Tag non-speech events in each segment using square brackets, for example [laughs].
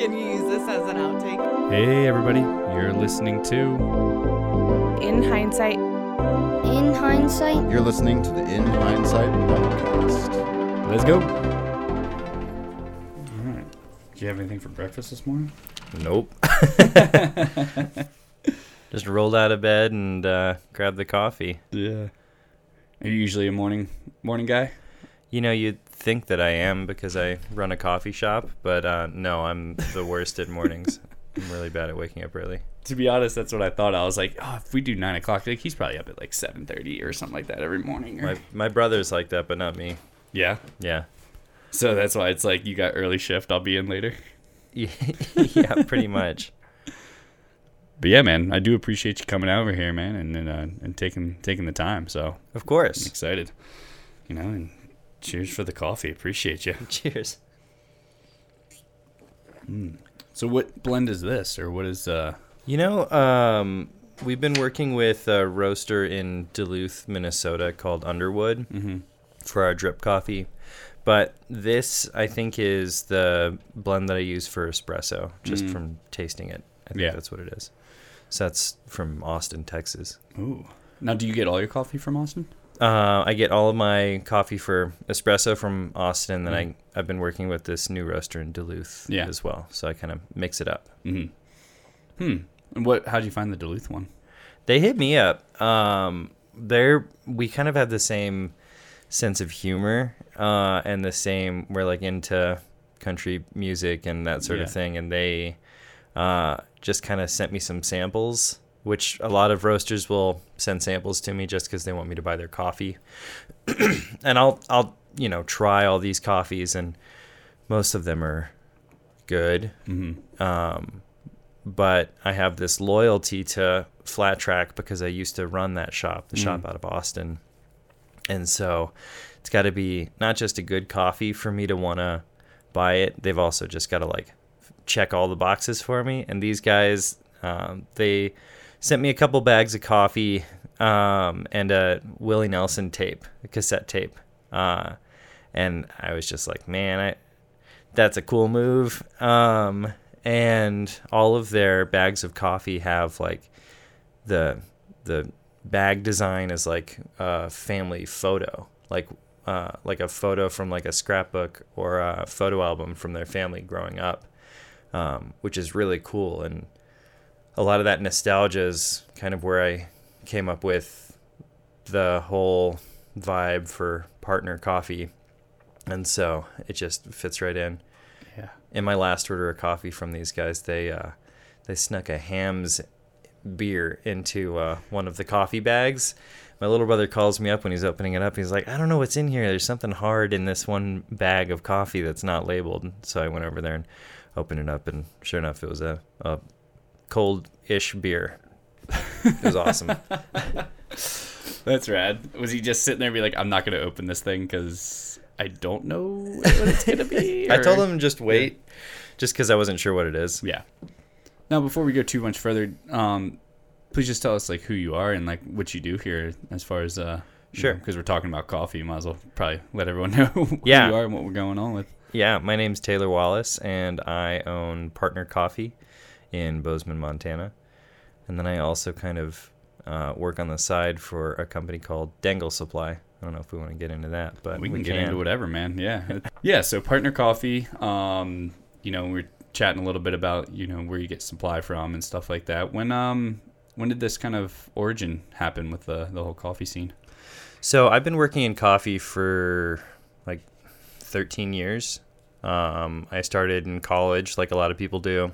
Can you use this as an outtake? Hey, everybody, you're listening to. In hindsight, In hindsight, You're listening to the In Hindsight podcast. Let's go. All right. Do you have anything for breakfast this morning? Nope. [laughs] [laughs] Just rolled out of bed and uh, grabbed the coffee. Yeah. Are you usually a morning morning guy? You know, you'd think that I am because I run a coffee shop, but uh, no, I'm the worst at mornings. [laughs] I'm really bad at waking up early. To be honest, that's what I thought. I was like, oh, if we do nine o'clock, like he's probably up at like seven thirty or something like that every morning. Or... My my brother's like that, but not me. Yeah. Yeah. So that's why it's like you got early shift. I'll be in later. [laughs] yeah, pretty much. But yeah, man, I do appreciate you coming over here, man, and and, uh, and taking taking the time. So Of I'm course. excited, you know. And cheers for the coffee. Appreciate you. [laughs] Cheers. So what blend is this, or what is uh? You know, um, we've been working with a roaster in Duluth, Minnesota called Underwood for our drip coffee. But this, I think, is the blend that I use for espresso, just from tasting it. I think Yeah. that's what it is. So that's from Austin, Texas. Ooh. Now, do you get all your coffee from Austin? Uh, I get all of my coffee for espresso from Austin, and I, I've been working with this new roaster in Duluth Yeah. as well. So I kind of mix it up. Mm-hmm. Hmm. And what? How would you find the Duluth one? They hit me up. Um, they're we kind of have the same sense of humor uh, and the same. We're like into country music and that sort Yeah. of thing, and they uh, just kind of sent me some samples. Which a lot of roasters will send samples to me just because they want me to buy their coffee, [clears throat] and I'll I'll you know try all these coffees, and most of them are good Um, but I have this loyalty to Flat Track because I used to run that shop, the shop out of Austin. And so it's got to be not just a good coffee for me to want to buy it. They've also just got to like check all the boxes for me. And these guys, um, they sent me a couple bags of coffee um, and a Willie Nelson tape, a cassette tape. Uh, and I was just like, man, I, that's a cool move. Um, and all of their bags of coffee have like the the bag design is like a family photo, like uh, like a photo from like a scrapbook or a photo album from their family growing up, um, which is really cool. And a lot of that nostalgia is kind of where I came up with the whole vibe for partner coffee, and so it just fits right in Yeah. in my last order of coffee from these guys, they uh, they snuck a Hamm's beer into uh, one of the coffee bags. My little brother calls me up when he's opening it up. He's like, "I don't know what's in here. There's something hard in this one bag of coffee that's not labeled." So I went over there and opened it up, and sure enough, it was a, a cold-ish beer. It was awesome. [laughs] That's rad. Was he just sitting there and be like, I'm not going to open this thing because I don't know what it's going to be? [laughs] I told him just wait, just because I wasn't sure what it is. Yeah. Now, before we go too much further, um, please just tell us like who you are and like what you do here as far as uh, Sure. Because we're talking about coffee, you might as well probably let everyone [laughs] know who Yeah. you are and what we're going on with. Yeah, my name's Taylor Wallace, and I own Partner Coffee in Bozeman, Montana. And then I also kind of uh, work on the side for a company called Dangle Supply. I don't know if we want to get into that, but we can get into whatever, man. Yeah, [laughs] yeah. So partner coffee. Um, you know, we're chatting a little bit about you know where you get supply from and stuff like that. When um, when did this kind of origin happen with the the whole coffee scene? So I've been working in coffee for like 13 years. Um, I started in college, like a lot of people do.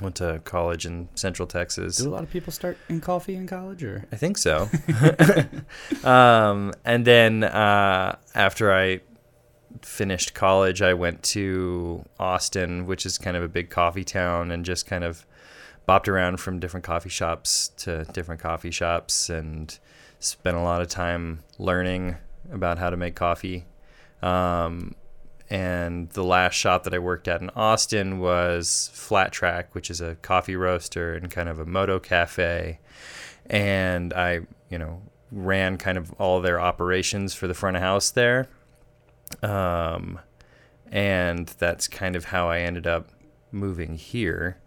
Went to college in Central Texas. Do a lot of people start in coffee in college, or I think so. [laughs] [laughs] um, and then uh, after I finished college, I went to Austin, which is kind of a big coffee town, and just kind of bopped around from different coffee shops to different coffee shops and spent a lot of time learning about how to make coffee. Um, and the last shop that I worked at in Austin was Flat Track, which is a coffee roaster and kind of a moto cafe. And I, you know, ran kind of all their operations for the front of house there. Um, and that's kind of how I ended up moving here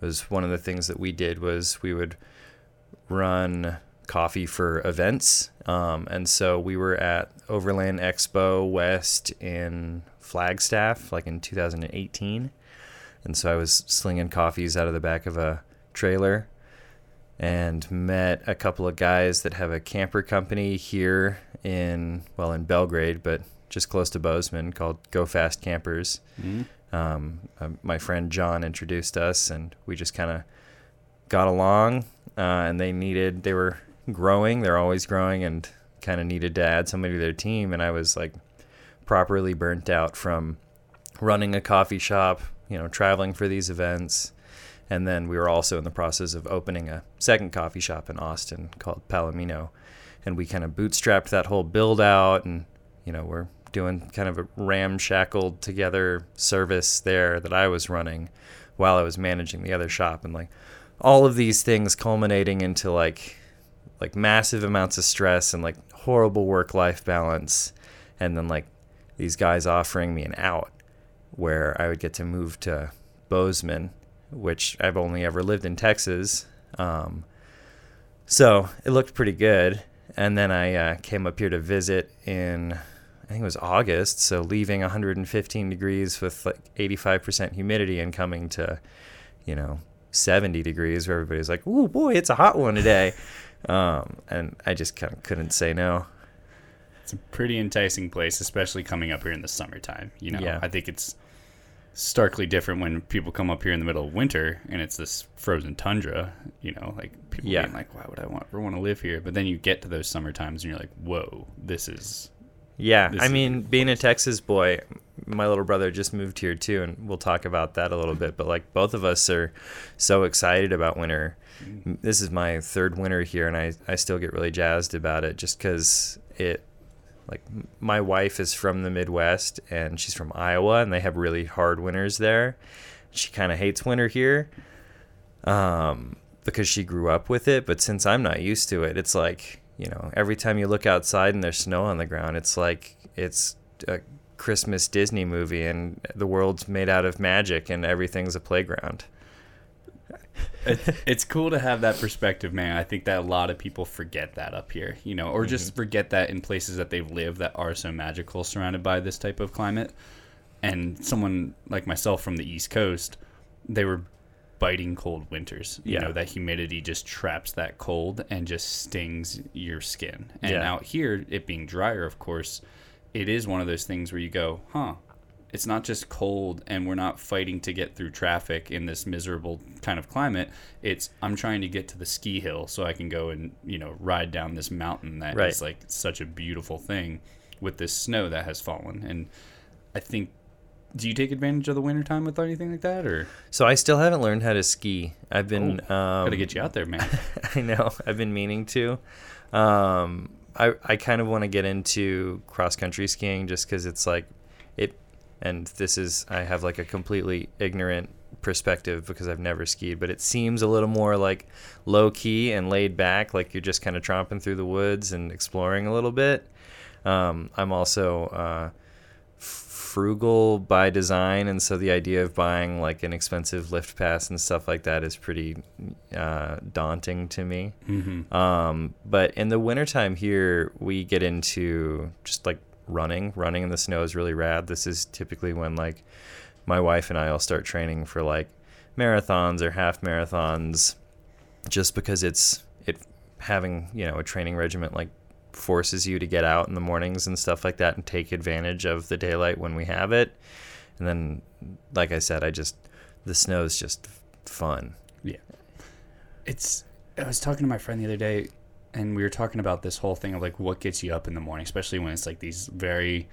was one of the things that we did was we would run coffee for events. Um, and so we were at Overland Expo West in Flagstaff, like in 2018. And so I was slinging coffees out of the back of a trailer and met a couple of guys that have a camper company here in, well, in Belgrade, but just close to Bozeman called Go Fast Campers. Um, uh, my friend John introduced us, and we just kind of got along. Uh, and they needed, they were growing, they're always growing, and kind of needed to add somebody to their team. And I was like properly burnt out from running a coffee shop, you know, traveling for these events. And then we were also in the process of opening a second coffee shop in Austin called Palomino. And we kind of bootstrapped that whole build out and, you know, we're doing kind of a ramshackled together service there that I was running while I was managing the other shop and like all of these things culminating into like like massive amounts of stress and like horrible work life balance and then like these guys offering me an out where I would get to move to Bozeman, which I've only ever lived in Texas. Um, so it looked pretty good. And then I uh, came up here to visit in, I think it was August. So leaving 115 degrees with like 85% humidity and coming to, you know, 70 degrees where everybody's like, oh boy, it's a hot one today," [laughs] um, and I just kind of couldn't say no. It's a pretty enticing place, especially coming up here in the summertime. You know, Yeah. I think it's starkly different when people come up here in the middle of winter and it's this frozen tundra. You know, like people Yeah. being like, "Why would I want ever want to live here?" But then you get to those summer times and you're like, "Whoa, this is." Yeah, This I is mean, being a Texas boy, my little brother just moved here too, and we'll talk about that a little bit. But like, both of us are so excited about winter. Mm. This is my third winter here, and I I still get really jazzed about it just because it. Like my wife is from the Midwest and she's from Iowa, and they have really hard winters there. She kind of hates winter here, um, because she grew up with it. But since I'm not used to it, it's like you know, every time you look outside and there's snow on the ground, it's like it's a Christmas Disney movie, and the world's made out of magic, and everything's a playground. It, it's cool to have that perspective, man. I think that a lot of people forget that up here, you know, or just mm-hmm. forget that in places that they've lived that are so magical, surrounded by this type of climate. And someone like myself from the East Coast, they were biting cold winters. You Yeah. know, that humidity just traps that cold and just stings your skin. And Yeah. out here, it being drier, of course, it is one of those things where you go, huh, it's not just cold and we're not fighting to get through traffic in this miserable kind of climate. It's I'm trying to get to the ski hill so I can go and, you know, ride down this mountain that is Right. like such a beautiful thing with this snow that has fallen. And I think do you take advantage of the wintertime with anything like that or So I still haven't learned how to ski. I've been um, gotta get you out there, man? [laughs] I know. I've been meaning to. Um, I I kind of want to get into cross country skiing just because it's like. And this is I have like a completely ignorant perspective because I've never skied, but it seems a little more like low key and laid back, like you're just kind of tromping through the woods and exploring a little bit. Um, I'm also uh, frugal by design, and so the idea of buying like an expensive lift pass and stuff like that is pretty uh, daunting to me. mm-hmm. Um, but in the wintertime here, we get into just like running. Running in the snow is really rad. This is typically when like my wife and I will start training for like marathons or half marathons, just because it's it having you know a training regiment like forces you to get out in the mornings and stuff like that and take advantage of the daylight when we have it. And then, like I said, I just the snow is just fun. Yeah. It's I was talking to my friend the other day and we were talking about this whole thing of like what gets you up in the morning, especially when it's like these very,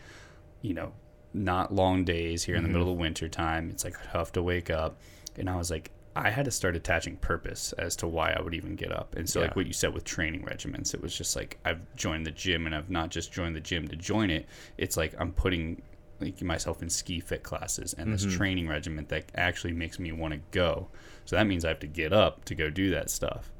you know, not long days here in the mm-hmm. middle of winter time. It's like tough to wake up. And I was like, I had to start attaching purpose as to why I would even get up. And so Yeah. like what you said with training regiments, it was just like I've joined the gym and I've not just joined the gym to join it. It's like I'm putting like myself in ski fit classes and this mm-hmm. training regiment that actually makes me want to go. So that means I have to get up to go do that stuff.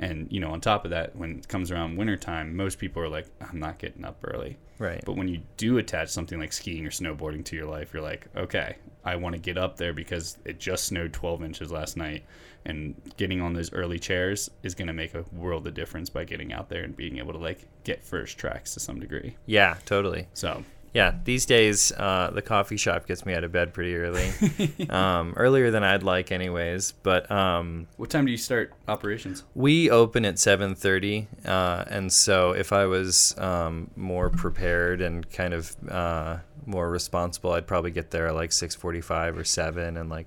And you know, on top of that, when it comes around wintertime, most people are like, "I'm not getting up early." Right. But when you do attach something like skiing or snowboarding to your life, you're like, okay, I want to get up there because it just snowed 12 inches last night. And getting on those early chairs is going to make a world of difference by getting out there and being able to like get first tracks to some degree. Yeah, totally. So, Yeah, these days uh, the coffee shop gets me out of bed pretty early, [laughs] um, earlier than I'd like, anyways. But um, what time do you start operations? we open at seven thirty, uh, and so if I was um, more prepared and kind of uh, more responsible, I'd probably get there at like six forty-five or seven, and like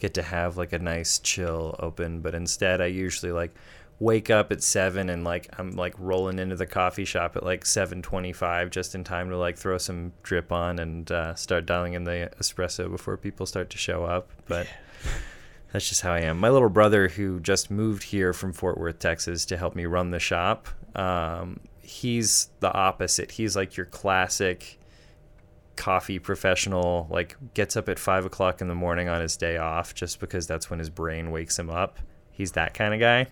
get to have like a nice chill open. But instead, I usually like wake up at seven and like I'm like rolling into the coffee shop at like seven twenty-five, just in time to like throw some drip on and uh, start dialing in the espresso before people start to show up. But that's just how I am. My little brother, who just moved here from Fort Worth, Texas, to help me run the shop, um, he's the opposite. He's like your classic coffee professional. Like gets up at five o'clock in the morning on his day off, just because that's when his brain wakes him up. He's that kind of guy.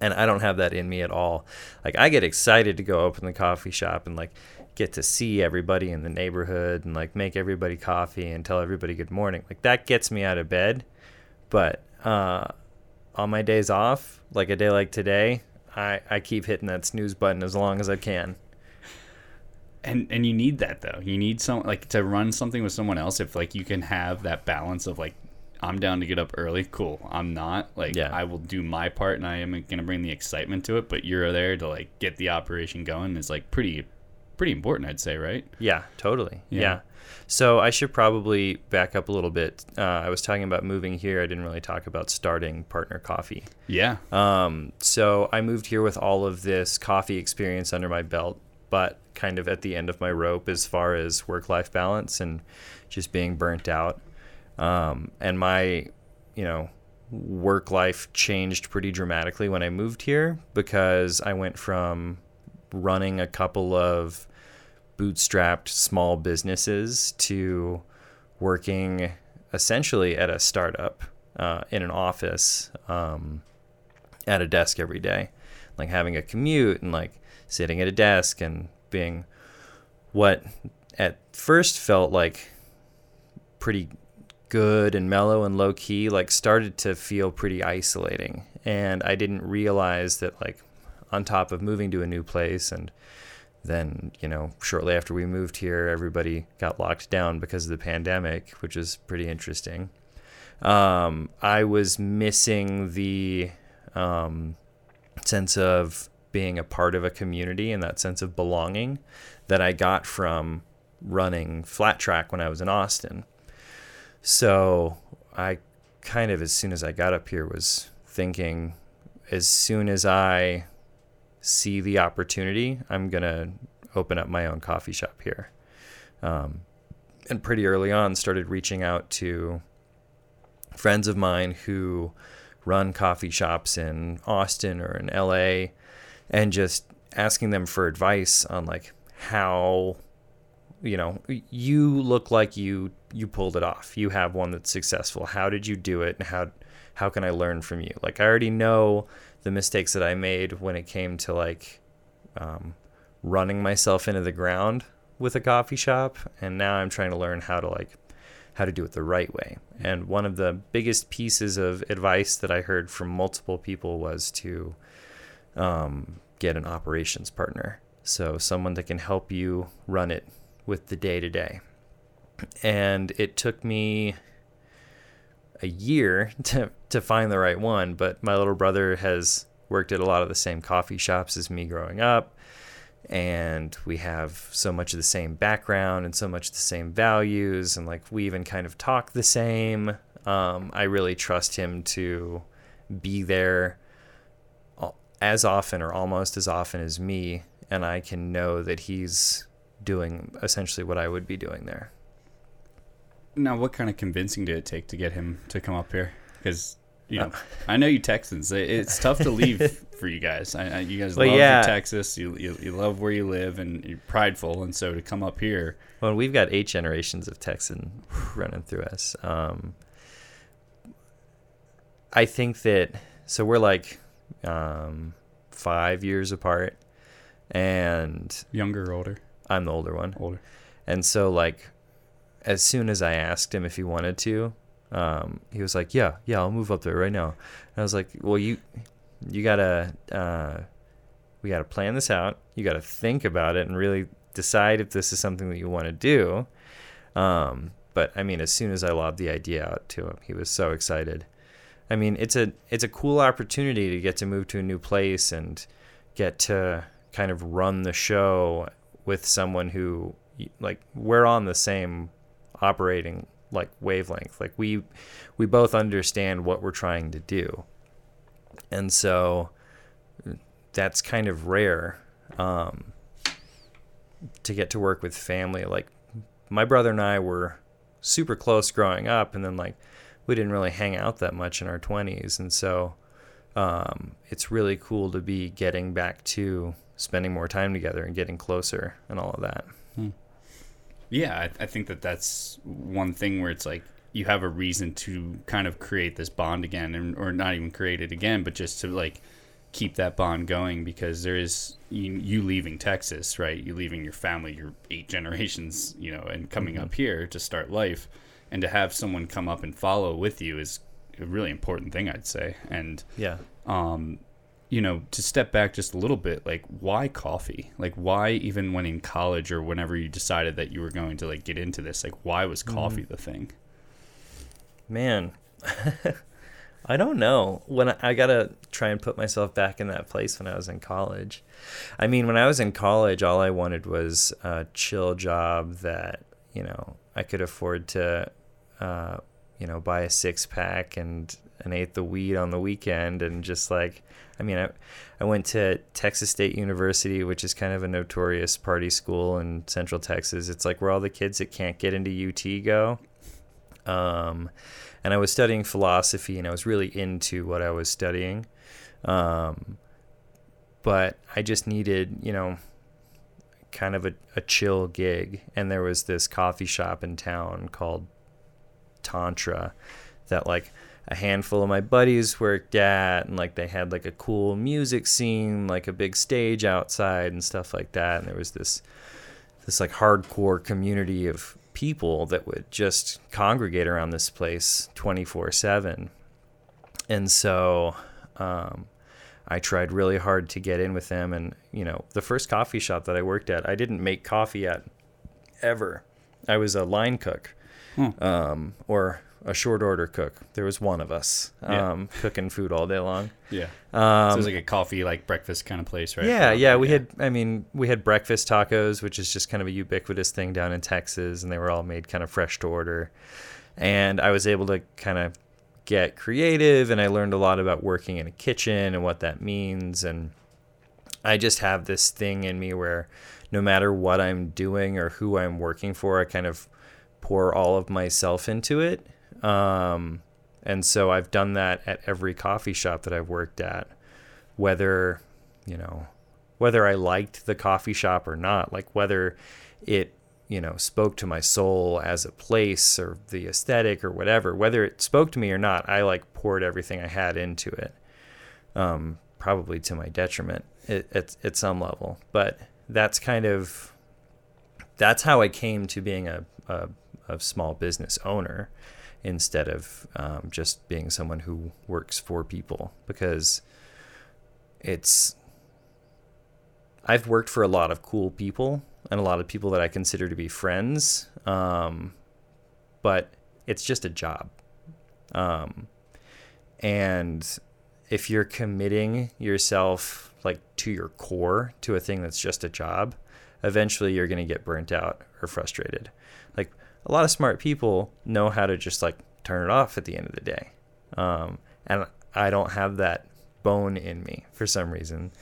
And I don't have that in me at all. Like I get excited to go open the coffee shop and like get to see everybody in the neighborhood and like make everybody coffee and tell everybody good morning. Like that gets me out of bed. But uh, on my days off, like a day like today, I, I keep hitting that snooze button as long as I can. And and you need that though. You need some like to run something with someone else. If like you can have that balance of like, I'm down to get up early. Cool. I'm not. Like Yeah. I will do my part, and I am gonna bring the excitement to it. But you're there to like get the operation going. Is like pretty, pretty important. I'd say, right? Yeah, totally. Yeah. Yeah. So I should probably back up a little bit. Uh, I was talking about moving here. I didn't really talk about starting Partner Coffee. Yeah. Um, so I moved here with all of this coffee experience under my belt, but kind of at the end of my rope as far as work life balance and just being burnt out. Um, and my, you know, work life changed pretty dramatically when I moved here because I went from running a couple of bootstrapped small businesses to working essentially at a startup uh, in an office. Um, at a desk every day, like having a commute and like sitting at a desk and being what at first felt like pretty good and mellow and low key, like started to feel pretty isolating. And I didn't realize that, like, on top of moving to a new place and then, you know, shortly after we moved here, everybody got locked down because of the pandemic, which is pretty interesting. Um, I was missing the um, sense of being a part of a community and that sense of belonging that I got from running flat track when I was in Austin. So I kind of, as soon as I got up here, was thinking, as soon as I see the opportunity, I'm going to open up my own coffee shop here. Um, and pretty early on, started reaching out to friends of mine who run coffee shops in Austin or in LA and just asking them for advice on like how you know you look like you you pulled it off you have one that's successful how did you do it and how how can I learn from you like I already know the mistakes that I made when it came to like um, running myself into the ground with a coffee shop and now I'm trying to learn how to like how to do it the right way. And one of the biggest pieces of advice that I heard from multiple people was to um, get an operations partner. So, someone that can help you run it with the day to day. And it took me a year [laughs] to, to find the right one, but my little brother has worked at a lot of the same coffee shops as me growing up and we have so much of the same background and so much the same values and like we even kind of talk the same um, i really trust him to be there as often or almost as often as me and i can know that he's doing essentially what i would be doing there Now, what kind of convincing did it take to get him to come up here? Because you Uh, know, I know you Texans. [laughs] It's tough to leave for you guys. I, I, you guys Well, love yeah. Texas. You, you you love where you live, and you're prideful. And so to come up here, Well, we've got eight generations of Texan running through us. Um, I think that so we're like um, five years apart, and Younger or older? I'm the older one. Older. And so, like, as soon as I asked him if he wanted to, um, he was like, "Yeah, yeah, I'll move up there right now." And I was like, "Well, you, you gotta, uh, we gotta plan this out. You gotta think about it and really decide if this is something that you want to do." Um, but I mean, as soon as I lobbed the idea out to him, he was so excited. I mean, it's a it's a cool opportunity to get to move to a new place and get to kind of run the show with someone who like we're on the same operating like wavelength. Like we we both understand what we're trying to do. And so that's kind of rare um, to get to work with family. Like my brother and I were super close growing up, and then like we didn't really hang out that much in our 20s. And so um, it's really cool to be getting back to spending more time together and getting closer and all of that. Yeah, I, I think that that's one thing where it's like you have a reason to kind of create this bond again, and, or not even create it again, but just to like keep that bond going because there is you, you leaving Texas, right? You leaving your family, your eight [laughs] generations, you know, and coming up here to start life, and to have someone come up and follow with you is a really important thing, I'd say. And Yeah. um, you know, to step back just a little bit, like why coffee? Like why even when in college or whenever you decided that you were going to like get into this, like why was coffee the thing? Man, [laughs] I don't know. When I, I gotta try and put myself back in that place when I was in college. I mean, when I was in college, all I wanted was a chill job that you know I could afford to, uh, you know, buy a six pack and an ate the weed on the weekend, and just like, I mean, I, I went to Texas State University, which is kind of a notorious party school in Central Texas. It's like where all the kids that can't get into UT go. Um, and I was studying philosophy, and I was really into what I was studying. Um, but I just needed, you know, kind of a, a chill gig. And there was this coffee shop in town called Tantra that, like, a handful of my buddies worked at, and like they had like a cool music scene, like a big stage outside and stuff like that. And there was this this like hardcore community of people that would just congregate around this place 24 7 and so um, i tried really hard to get in with them. And you know the first coffee shop that i worked at i didn't make coffee at ever. I was a line cook um, or a short order cook there was one of us Yeah. um, cooking food all day long Yeah. um, so it was like a coffee like breakfast kind of place, right? yeah, yeah, we had. I mean, we had breakfast tacos, which is just kind of a ubiquitous thing down in Texas, and they were all made kind of fresh to order. And I was able to kind of get creative, and I learned a lot about working in a kitchen and what that means. And I just have this thing in me where no matter what I'm doing or who I'm working for, I kind of pour all of myself into it. Um, and so I've done that at every coffee shop that I've worked at, whether, you know, whether I liked the coffee shop or not, like whether it, you know, spoke to my soul as a place or the aesthetic or whatever, whether it spoke to me or not, I like poured everything I had into it. Um, probably to my detriment at, at, at some level, but that's kind of, that's how I came to being a, a, a small business owner instead of um, just being someone who works for people because it's I've worked for a lot of cool people and a lot of people that I consider to be friends, um, but it's just a job. Um, and if you're committing yourself like to your core to a thing that's just a job, eventually you're going to get burnt out or frustrated. A lot of smart people know how to just like turn it off at the end of the day. Um, and I don't have that bone in me for some reason.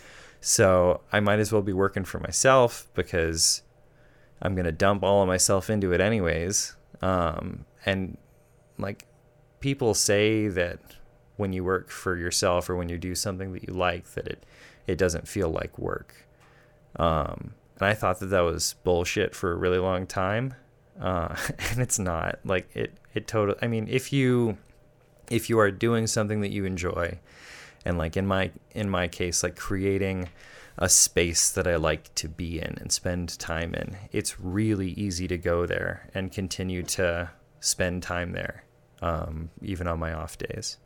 So I might as well be working for myself because I'm going to dump all of myself into it anyways. Um, and like people say that when you work for yourself or when you do something that you like, that it, it doesn't feel like work. Um, and I thought that that was bullshit for a really long time. Uh, [laughs] and it's not like it, it totally, I mean, if you, if you are doing something that you enjoy and like in my in my case like creating a space that I like to be in and spend time in. It's really easy to go there and continue to spend time there, um, even on my off days.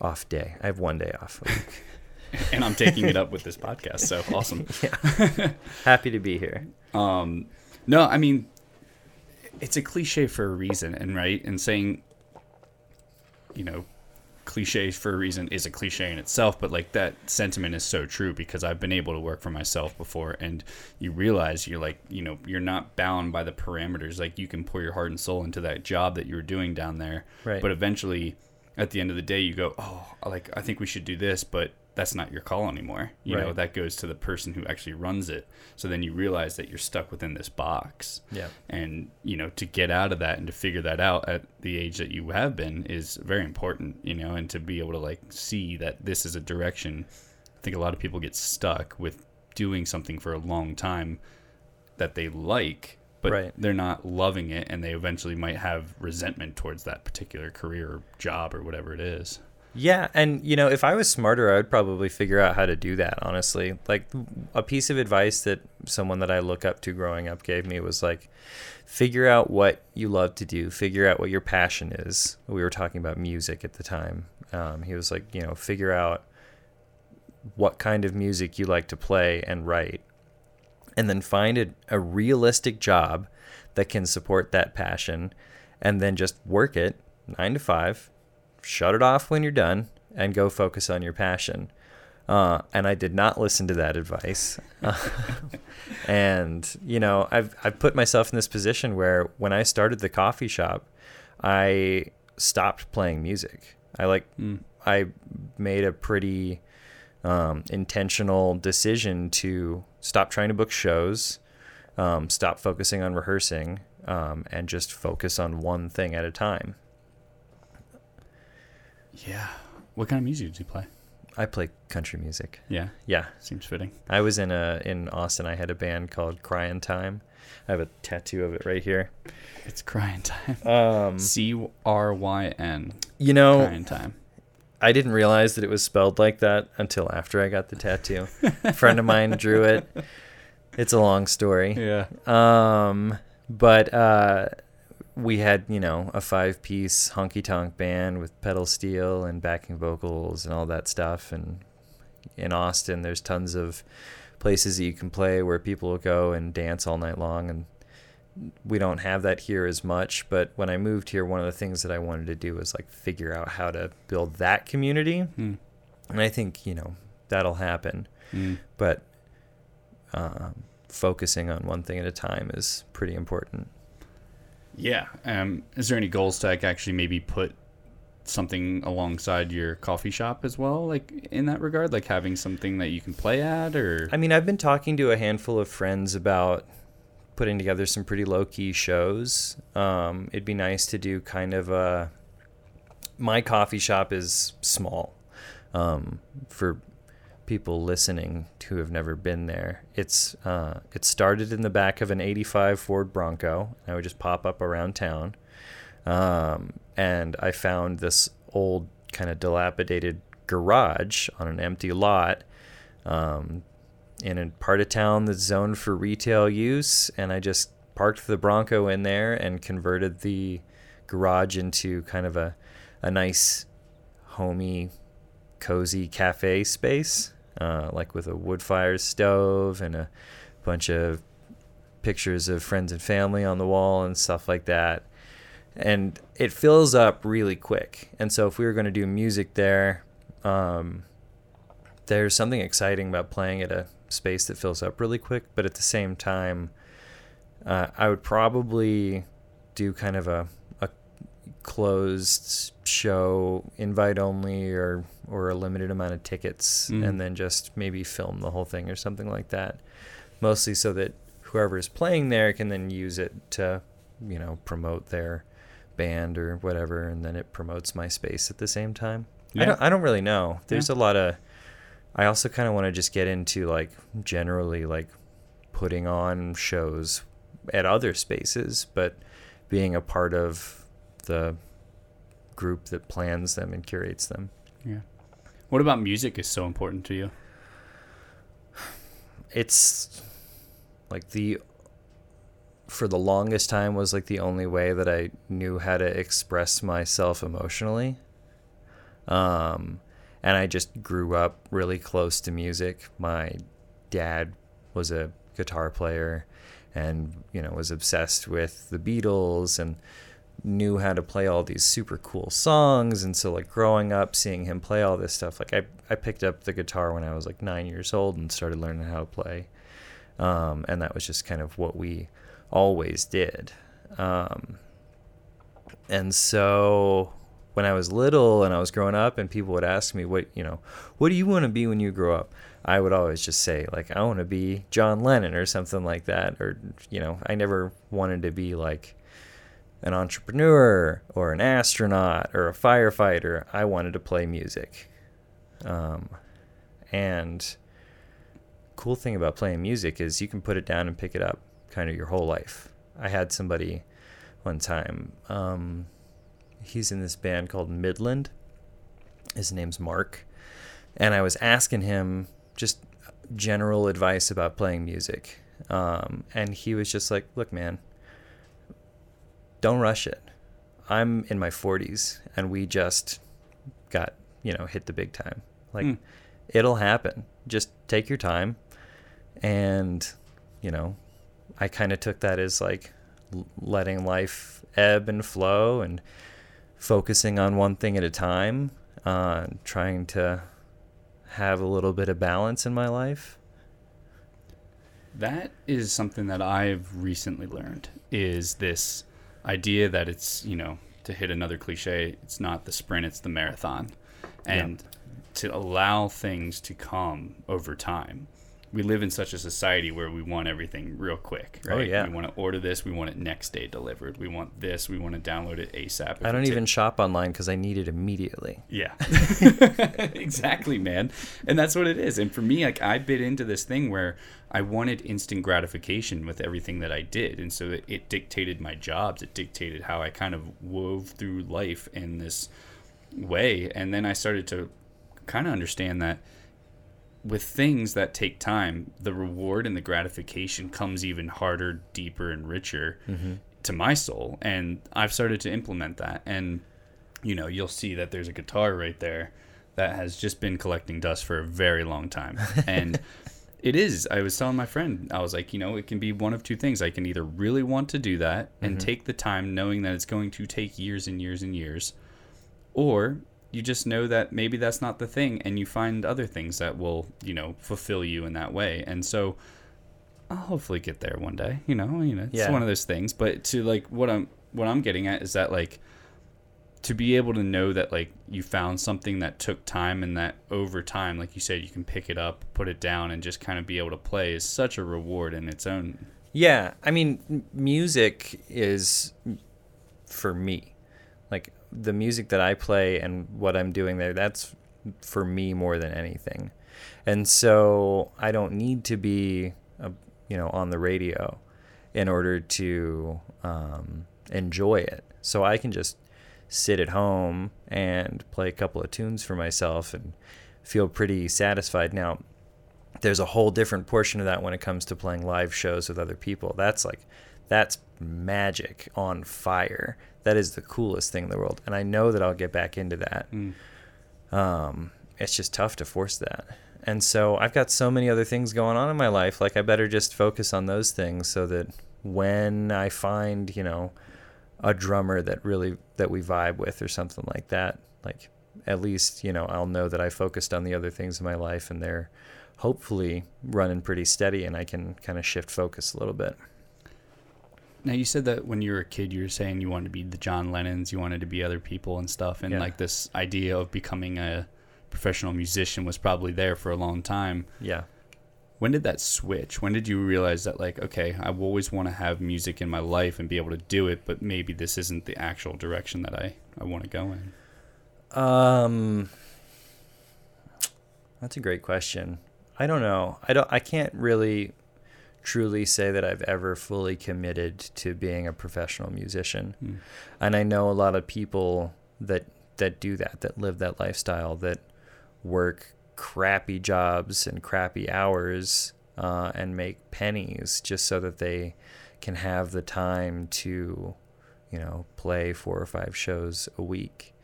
Off day. I have one day off. a week. [laughs] and I'm taking it up with this podcast. So [laughs] awesome. Yeah. Happy to be here. Um, no, I mean, it's a cliche for a reason, and right, and saying, you know, cliche for a reason is a cliche in itself, but like that sentiment is so true because I've been able to work for myself before, and you realize you're like, you know, you're not bound by the parameters. Like you can pour your heart and soul into that job that you were doing down there, Right. but eventually, at the end of the day, you go, oh, like I think we should do this, but that's not your call anymore. You know, that goes to the person who actually runs it. So then you realize that you're stuck within this box. Yeah. And, you know, to get out of that and to figure that out at the age that you have been is very important, you know, and to be able to like see that this is a direction. I think a lot of people get stuck with doing something for a long time that they like, but Right. they're not loving it and they eventually might have resentment towards that particular career or job or whatever it is. Yeah, and you know, if I was smarter, I would probably figure out how to do that, honestly. Like a piece of advice that someone that I look up to growing up gave me was like figure out what you love to do, figure out what your passion is. We were talking about music at the time. Um, he was like, you know, figure out what kind of music you like to play and write and then find a, a realistic job that can support that passion and then just work it nine to five shut it off when you're done and go focus on your passion uh, and I did not listen to that advice. [laughs] and you know, I've I've put myself in this position where when I started the coffee shop, I stopped playing music. I like I made a pretty um, intentional decision to stop trying to book shows, um, stop focusing on rehearsing, um, and just focus on one thing at a time. Yeah. What kind of music did you play? I play country music. Yeah. Yeah, Seems fitting. I was in a in Austin. I had a band called Crying Time. I have a tattoo of it right here. It's crying time. Um, C R Y N. you know, Crying time. I didn't realize that it was spelled like that until after I got the tattoo. a friend of mine drew it. It's a long story. [laughs] Yeah. Um, but uh, we had, you know, a five piece honky tonk band with pedal steel and backing vocals and all that stuff. And in Austin, there's tons of places that you can play where people will go and dance all night long. And we don't have that here as much. But when I moved here, one of the things that I wanted to do was like figure out how to build that community. Hmm. And I think, you know, that'll happen. Mm. But um, focusing on one thing at a time is pretty important. Yeah. Um, is there any goals to actually maybe put something alongside your coffee shop as well, like in that regard, like having something that you can play at, or I mean, I've been talking to a handful of friends about putting together some pretty low key shows. Um, it'd be nice to do kind of a. My coffee shop is small. Um, for people listening who have never been there, it's uh, it started in the back of an '85 Ford Bronco. I would just pop up around town, um, and I found this old kind of dilapidated garage on an empty lot. Um, in a part of town that's zoned for retail use, and I just parked the Bronco in there and converted the garage into kind of a, a nice, homey, cozy cafe space, uh, like with a wood fire stove and a bunch of pictures of friends and family on the wall and stuff like that. And it fills up really quick. And so, if we were going to do music there, um, there's something exciting about playing at a space that fills up really quick, but at the same time, uh, I would probably do kind of a, a closed show, invite only, or or a limited amount of tickets, Mm. and then just maybe film the whole thing or something like that. Mostly so that whoever is playing there can then use it to, you know, promote their band or whatever, and then it promotes my space at the same time. I Yeah. don't I don't really know. There's Yeah. a lot of I also kind of want to just get into like generally like putting on shows at other spaces, but being a part of the group that plans them and curates them. yeah. What about music is so important to you? it's like the for the longest time was like the only way that I knew how to express myself emotionally. Um, and I just grew up really close to music. My dad was a guitar player and, you know, was obsessed with the Beatles and knew how to play all these super cool songs. And so, like, growing up, seeing him play all this stuff, like, I, I picked up the guitar when I was like nine years old and started learning how to play. Um, and that was just kind of what we always did. Um, and so when I was little and I was growing up and people would ask me what, you know, what do you want to be when you grow up? I would always just say like I want to be John Lennon or something like that or you know, I never wanted to be like an entrepreneur or an astronaut or a firefighter. I wanted to play music. Um, and cool thing about playing music is you can put it down and pick it up kind of your whole life. I had somebody one time. Um, he's in this band called Midland. His name's Mark. And I was asking him just general advice about playing music. Um, and he was just like, look, man, don't rush it. I'm in my 40s and we just got, you know, hit the big time. Like, Mm. it'll happen. Just take your time. And, you know, I kind of took that as like letting life ebb and flow and focusing on one thing at a time, uh, trying to have a little bit of balance in my life. That is something that I've recently learned is this idea that it's, you know, to hit another cliche, it's not the sprint, it's the marathon. And to allow things to come over time. We live in such a society where we want everything real quick, Oh, right? yeah. We want to order this, we want it next day delivered. We want this, we want to download it ASAP. I don't even shop online because I need it immediately. Yeah. [laughs] exactly, man. And that's what it is. And for me, like I bit into this thing where I wanted instant gratification with everything that I did. And so it, it dictated my jobs. It dictated how I kind of wove through life in this way. And then I started to kind of understand that with things that take time, the reward and the gratification comes even harder, deeper, and richer mm-hmm. to my soul. And I've started to implement that. And you know, you'll see that there's a guitar right there that has just been collecting dust for a very long time. [laughs] And it is. I was telling my friend, I was like, you know, it can be one of two things. I can either really want to do that and mm-hmm. take the time knowing that it's going to take years and years and years, or you just know that maybe that's not the thing and you find other things that will, you know, fulfill you in that way. And so I'll hopefully get there one day, you know, you know, it's Yeah. one of those things, but to like what I'm what I'm getting at is that like to be able to know that like you found something that took time and that over time like you said you can pick it up put it down and just kind of be able to play is such a reward in its own Yeah, I mean, music is for me. The music that I play and what I'm doing there, that's for me more than anything. And so I don't need to be, uh you know, on the radio in order to um, enjoy it. So I can just sit at home and play a couple of tunes for myself and feel pretty satisfied. Now, there's a whole different portion of that when it comes to playing live shows with other people. That's like that's magic on fire. That is the coolest thing in the world. And I know that I'll get back into that. Um, it's just tough to force that. And so I've got so many other things going on in my life. Like I better just focus on those things so that when I find, you know, a drummer that really that we vibe with or something like that, like at least, you know, I'll know that I focused on the other things in my life and they're hopefully running pretty steady and I can kind of shift focus a little bit. Now you said that when you were a kid you were saying you wanted to be the john lennons you wanted to be other people and stuff and Yeah. like this idea of becoming a professional musician was probably there for a long time Yeah. when did that switch when did you realize that like okay i always want to have music in my life and be able to do it but maybe this isn't the actual direction that i i want to go in Um, that's a great question. I don't know. I don't. I can't really, truly say that I've ever fully committed to being a professional musician. Hmm. And I know a lot of people that that do that, that live that lifestyle, that work crappy jobs and crappy hours uh, and make pennies just so that they can have the time to, you know, play four or five shows a week.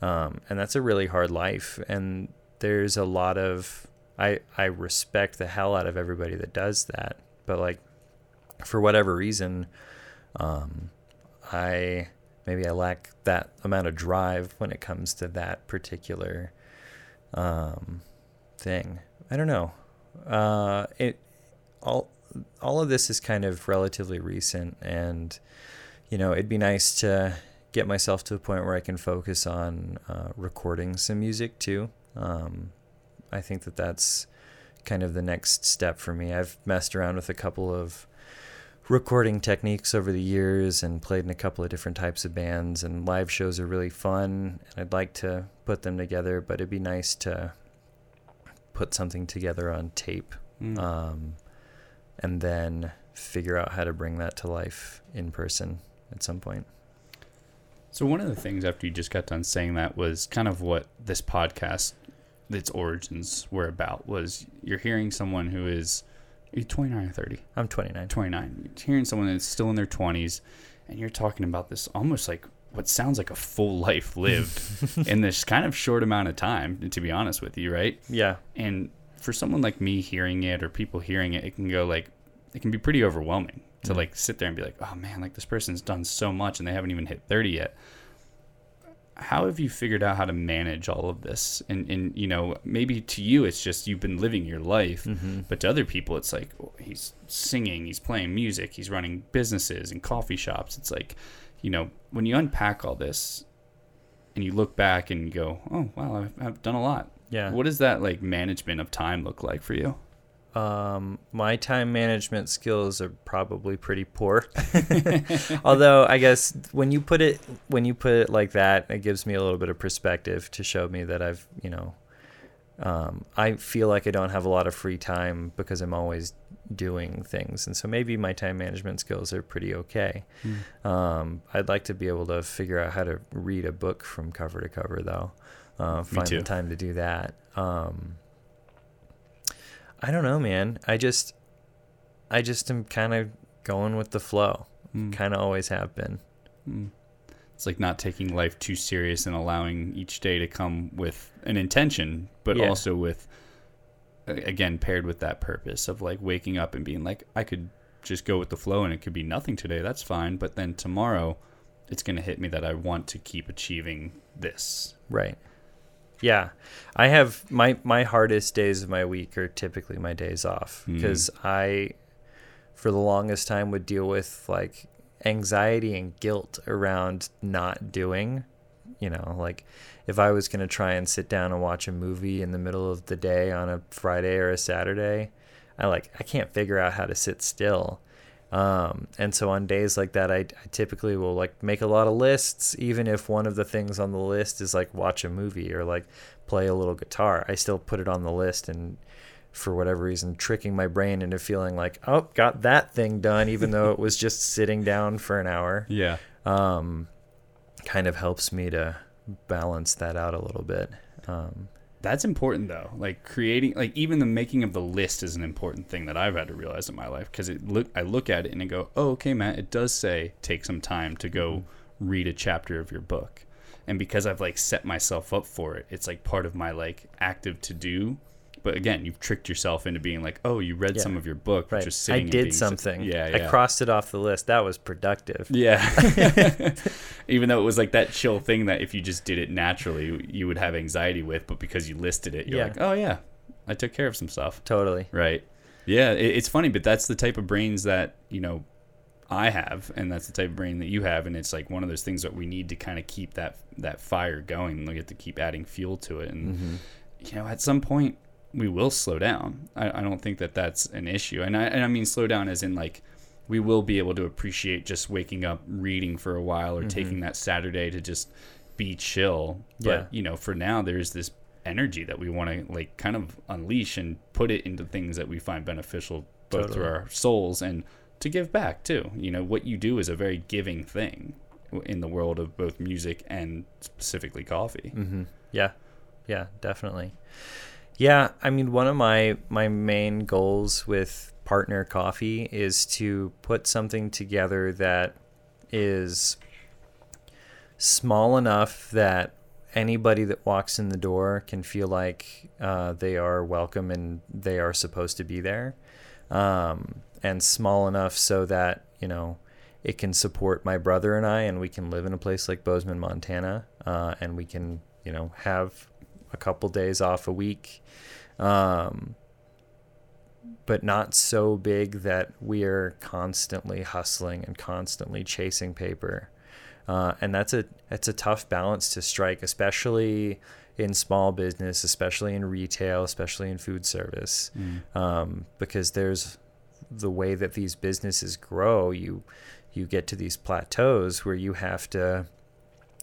Um, and that's a really hard life. And there's a lot of, I, I respect the hell out of everybody that does that. But like, for whatever reason, um, I maybe I lack that amount of drive when it comes to that particular um, thing. I don't know. Uh, it all all of this is kind of relatively recent, and you know, it'd be nice to get myself to a point where I can focus on uh, recording some music too. Um, I think that that's kind of the next step for me. I've messed around with a couple of recording techniques over the years and played in a couple of different types of bands and live shows are really fun and I'd like to put them together but it'd be nice to put something together on tape Mm. um, and then figure out how to bring that to life in person at some point. So one of the things after you just got done saying that was kind of what this podcast, its origins were about. Was you're hearing someone who is, are you 29 or 30? I'm 29. 29. You're hearing someone that's still in their 20s, and you're talking about this almost like what sounds like a full life lived [laughs] in this kind of short amount of time. To be honest with you, right? Yeah. And for someone like me hearing it or people hearing it, it can go like, it can be pretty overwhelming to Mm. like sit there and be like, oh man, like this person's done so much and they haven't even hit 30 yet. How have you figured out how to manage all of this? And, and you know, maybe to you, it's just you've been living your life, Mm-hmm. but to other people, it's like oh, he's singing, he's playing music, he's running businesses and coffee shops. It's like, you know, when you unpack all this and you look back and you go, oh, wow, I've, I've done a lot. Yeah. What does that like management of time look like for you? Um, my time management skills are probably pretty poor. [laughs] Although I guess when you put it when you put it like that, it gives me a little bit of perspective to show me that I've you know, um, I feel like I don't have a lot of free time because I'm always doing things, and so maybe my time management skills are pretty okay. Um, I'd like to be able to figure out how to read a book from cover to cover, though. Uh, find too. the time to do that. Um, I don't know, man. I just, I just am kind of going with the flow. Mm. Kind of always have been. It's like not taking life too serious and allowing each day to come with an intention, but Yeah. also with, again, paired with that purpose of like waking up and being like, I could just go with the flow and it could be nothing today. That's fine. But then tomorrow, it's going to hit me that I want to keep achieving this. Right. Yeah, I have my my hardest days of my week are typically my days off Mm. because I, for the longest time, would deal with like anxiety and guilt around not doing. You know, like if I was gonna try and sit down and watch a movie in the middle of the day on a Friday or a Saturday, I like I can't figure out how to sit still. Um, and so on days like that, I, I typically will like make a lot of lists, even if one of the things on the list is like watch a movie or like play a little guitar. I still put it on the list and for whatever reason, tricking my brain into feeling like, oh, got that thing done, even though it was just sitting down for an hour, [laughs] Yeah. um, kind of helps me to balance that out a little bit. Um, That's important though. Like creating, like even the making of the list is an important thing that I've had to realize in my life because it look, I look at it and I go, oh, okay, Matt, it does say take some time to go mm-hmm. read a chapter of your book, and because I've like set myself up for it, it's like part of my like active to do. But again, you've tricked yourself into being like, oh, you read Yeah. some of your book, right. just I sitting. and did sit- something. yeah, yeah. I crossed it off the list. That was productive. Yeah. [laughs] [laughs] Even though it was like that chill thing that if you just did it naturally, you would have anxiety with, but because you listed it, you're Yeah. like, oh yeah, I took care of some stuff. Totally. Right. Yeah, it, it's funny, but that's the type of brains that, you know, I have, and that's the type of brain that you have, and it's like one of those things that we need to kind of keep that that fire going. We have to keep adding fuel to it, and mm-hmm. you know, at some point we will slow down. I, I don't think that that's an issue, and I and I mean slow down as in like we will be able to appreciate just waking up, reading for a while, or taking that Saturday to just be chill. But Yeah. you know, for now, there's this energy that we want to like kind of unleash and put it into things that we find beneficial both through our souls and to give back too. You know, what you do is a very giving thing in the world of both music and specifically coffee. hmm Yeah. yeah, definitely. Yeah, I mean, one of my my main goals with Partner Coffee is to put something together that is small enough that anybody that walks in the door can feel like uh, they are welcome and they are supposed to be there, um, and small enough so that you know it can support my brother and I, and we can live in a place like Bozeman, Montana, uh, and we can you know have a couple days off a week. Um, but not so big that we're constantly hustling and constantly chasing paper. Uh, and that's a that's a tough balance to strike, especially in small business, especially in retail, especially in food service, Mm. um, because there's the way that these businesses grow. You you get to these plateaus where you have to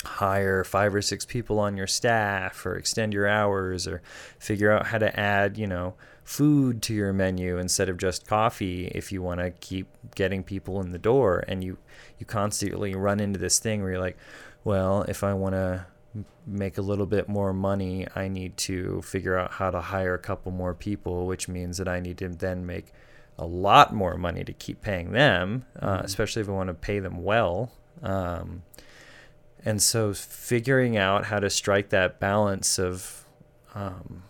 hire five or six people on your staff or extend your hours or figure out how to add you know food to your menu instead of just coffee if you want to keep getting people in the door. And you you constantly run into this thing where you're like well if i want to make a little bit more money i need to figure out how to hire a couple more people which means that i need to then make a lot more money to keep paying them uh, especially if i want to pay them well. Um, and so figuring out how to strike that balance of um,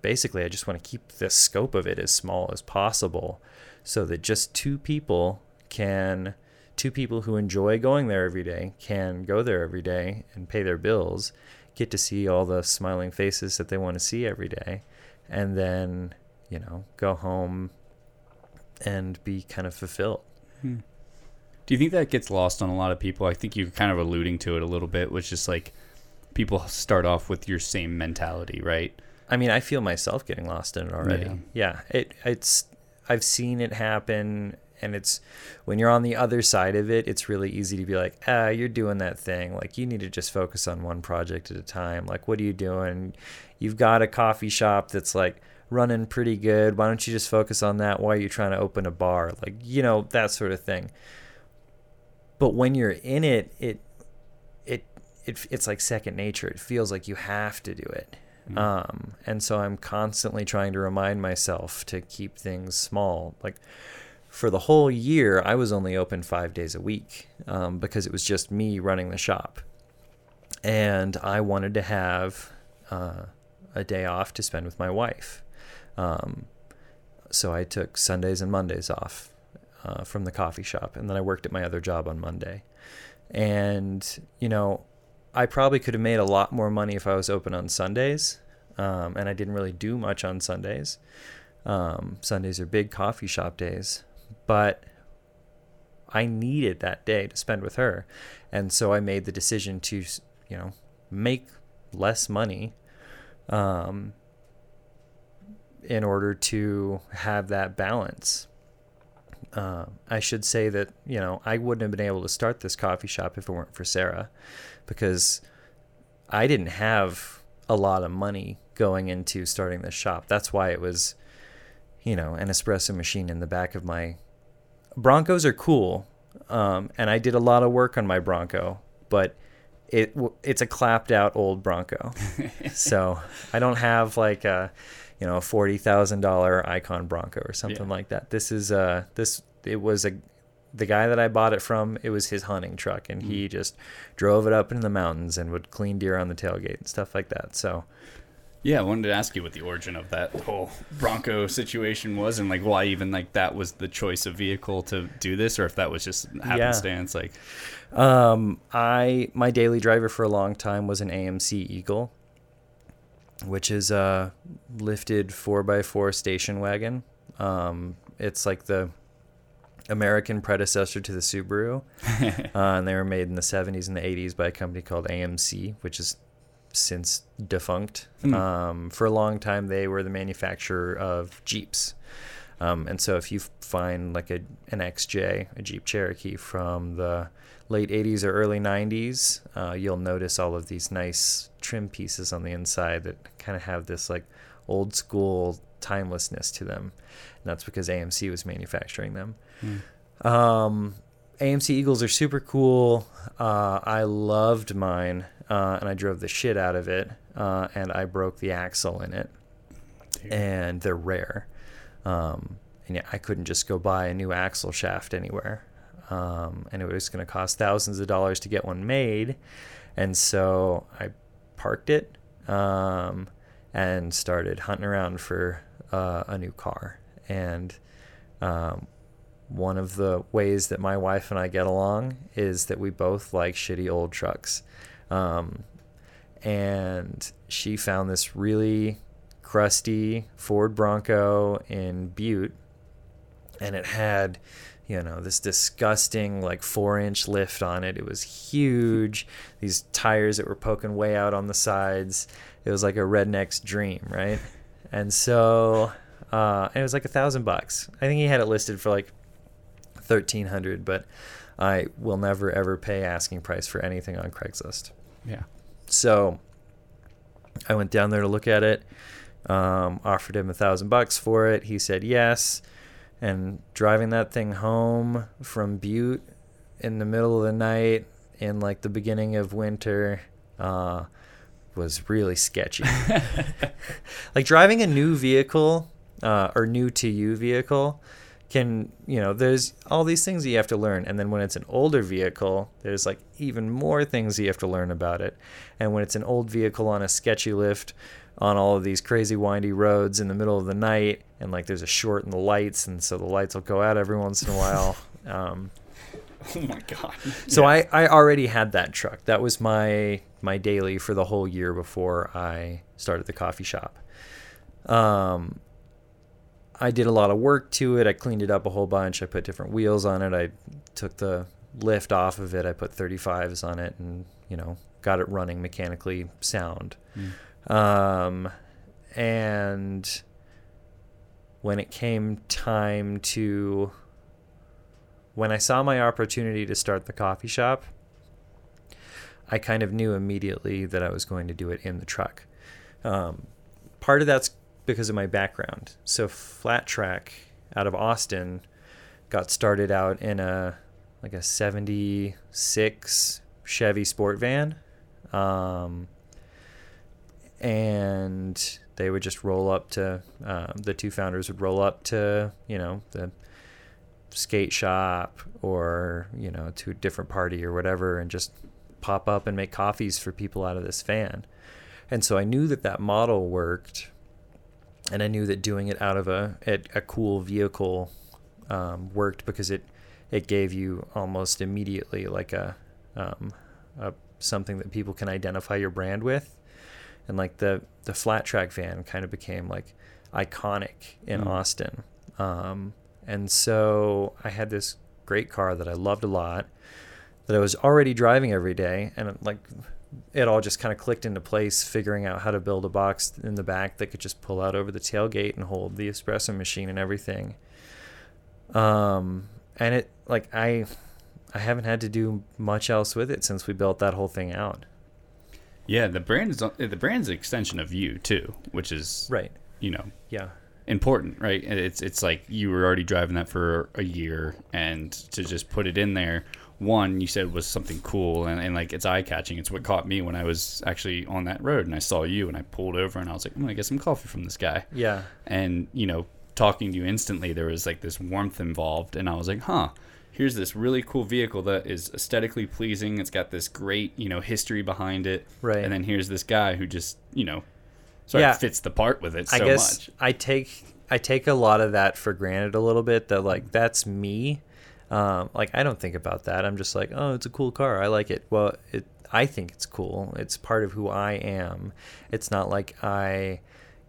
basically i just want to keep the scope of it as small as possible so that just two people can two people who enjoy going there every day can go there every day and pay their bills get to see all the smiling faces that they want to see every day and then you know go home and be kind of fulfilled Do you think that gets lost on a lot of people? I think you're kind of alluding to it a little bit, which is like people start off with your same mentality, right? I mean, I feel myself getting lost in it already. Yeah. it it's I've seen it happen and it's when you're on the other side of it, it's really easy to be like, "Ah, you're doing that thing. Like you need to just focus on one project at a time. Like what are you doing? You've got a coffee shop that's like running pretty good. Why don't you just focus on that Why are you're trying to open a bar? Like, you know, that sort of thing. But when you're in it, it it it it's like second nature. It feels like you have to do it. Um, and so I'm constantly trying to remind myself to keep things small. Like for the whole year, I was only open five days a week um, because it was just me running the shop. And I wanted to have uh, a day off to spend with my wife. Um, so I took Sundays and Mondays off uh, from the coffee shop. And then I worked at my other job on Monday. And, you know, I probably could have made a lot more money if I was open on Sundays. Um, and I didn't really do much on Sundays. Um, Sundays are big coffee shop days. But I needed that day to spend with her. And so I made the decision to, you know, make less money um, in order to have that balance. Uh, I should say that, you know, I wouldn't have been able to start this coffee shop if it weren't for Sarah because I didn't have a lot of money going into starting this shop. That's why it was, you know, an espresso machine in the back of my Broncos are cool, um, and I did a lot of work on my Bronco, but it it's a clapped out old Bronco, [laughs] so I don't have like a you know a forty thousand dollar Icon Bronco or something Yeah. like that. This is uh this it was a the guy that I bought it from. It was his hunting truck, and he just drove it up into the mountains and would clean deer on the tailgate and stuff like that. So Yeah, I wanted to ask you what the origin of that whole Bronco situation was, and like why even like that was the choice of vehicle to do this, or if that was just happenstance. Like, Um, I my daily driver for a long time was an AMC Eagle, which is a lifted four x four station wagon. Um, it's like the American predecessor to the Subaru, [laughs] uh, and they were made in the '70s and the '80s by a company called AMC, which is since defunct. Um, for a long time, they were the manufacturer of Jeeps. Um, and so if you find like a an XJ, a Jeep Cherokee from the late 80s or early 90s, uh, you'll notice all of these nice trim pieces on the inside that kind of have this like old school timelessness to them. And that's because AMC was manufacturing them. Um, AMC Eagles are super cool. Uh, I loved mine. uh, and I drove the shit out of it, uh, and I broke the axle in it, and they're rare. Um, and yeah, I couldn't just go buy a new axle shaft anywhere, um, and it was going to cost thousands of dollars to get one made, and so I parked it um, and started hunting around for uh, a new car, and um, one of the ways that my wife and I get along is that we both like shitty old trucks. Um, and she found this really crusty Ford Bronco in Butte, and it had, you know, this disgusting like four inch lift on it. It was huge. These tires that were poking way out on the sides. It was like a redneck's dream, right? [laughs] And so uh, it was like a thousand bucks. I think he had it listed for like thirteen hundred, but I will never ever pay asking price for anything on Craigslist. Yeah. So I went down there to look at it. Um, offered him a thousand bucks for it. He said yes. And driving that thing home from Butte in the middle of the night in like the beginning of winter uh, was really sketchy. [laughs] [laughs] like driving a new vehicle uh, or new to you vehicle can you know there's all these things that you have to learn and then when it's an older vehicle there's like even more things you have to learn about it and when it's an old vehicle on a sketchy lift on all of these crazy windy roads in the middle of the night and like there's a short in the lights and so the lights will go out every once in a while [laughs] um, Oh my god. so I, I already had that truck that was my my daily for the whole year before i started the coffee shop um, I did a lot of work to it. I cleaned it up a whole bunch. I put different wheels on it. I took the lift off of it. I put 35s on it and, you know, got it running mechanically sound. Um, and when it came time to, when I saw my opportunity to start the coffee shop, I kind of knew immediately that I was going to do it in the truck. Um, part of that's because of my background. So flat track out of Austin got started out in a like a 76 Chevy sport van. Um, and they would just roll up to um, the two founders would roll up to you know the skate shop or you know to a different party or whatever and just pop up and make coffees for people out of this van and so i knew that that model worked and I knew that doing it out of a a, cool vehicle um, worked because it it gave you almost immediately like a, um, a something that people can identify your brand with, and like the the flat track van kind of became like iconic in Mm. Austin, um, and so I had this great car that I loved a lot that I was already driving every day, and like it all just kind of clicked into place figuring out how to build a box in the back that could just pull out over the tailgate and hold the espresso machine and everything. Um and it like i i haven't had to do much else with it since we built that whole thing out Yeah, the brand is the brand's an extension of you too, which is right you know yeah important, right? It's it's like you were already driving that for a year, and to just put it in there, one you said was something cool, and, and like it's eye catching. It's what caught me when I was actually on that road, and I saw you, and I pulled over, and I was like, I'm gonna get some coffee from this guy, yeah and you know, talking to you instantly, there was like this warmth involved, and I was like, huh. Here's this really cool vehicle that is aesthetically pleasing. It's got this great, you know, history behind it. Right. And then here's this guy who just, you know, sort Yeah. of fits the part with it so I guess much. I take I take a lot of that for granted a little bit. That like that's me. Um, like I don't think about that. I'm just like, oh, it's a cool car. I like it. Well, it I think it's cool. It's part of who I am. It's not like I,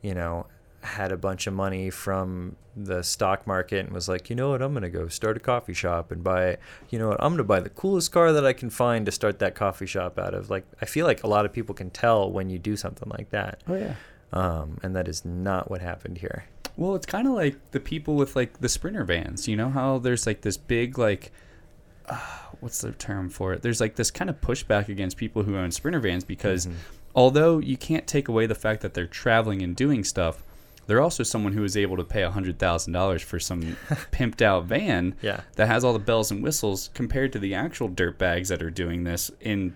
you know, had a bunch of money from the stock market and was like, you know what, I'm gonna go start a coffee shop and buy, you know what, I'm gonna buy the coolest car that I can find to start that coffee shop out of. Like, I feel like a lot of people can tell when you do something like that. Oh yeah. Um, and that is not what happened here. Well, it's kind of like the people with like the sprinter vans. You know how there's like this big like uh, what's the term for it? There's like this kind of pushback against people who own sprinter vans because although you can't take away the fact that they're traveling and doing stuff, they're also someone who is able to pay hundred thousand dollars for some [laughs] pimped out van Yeah. that has all the bells and whistles compared to the actual dirt bags that are doing this in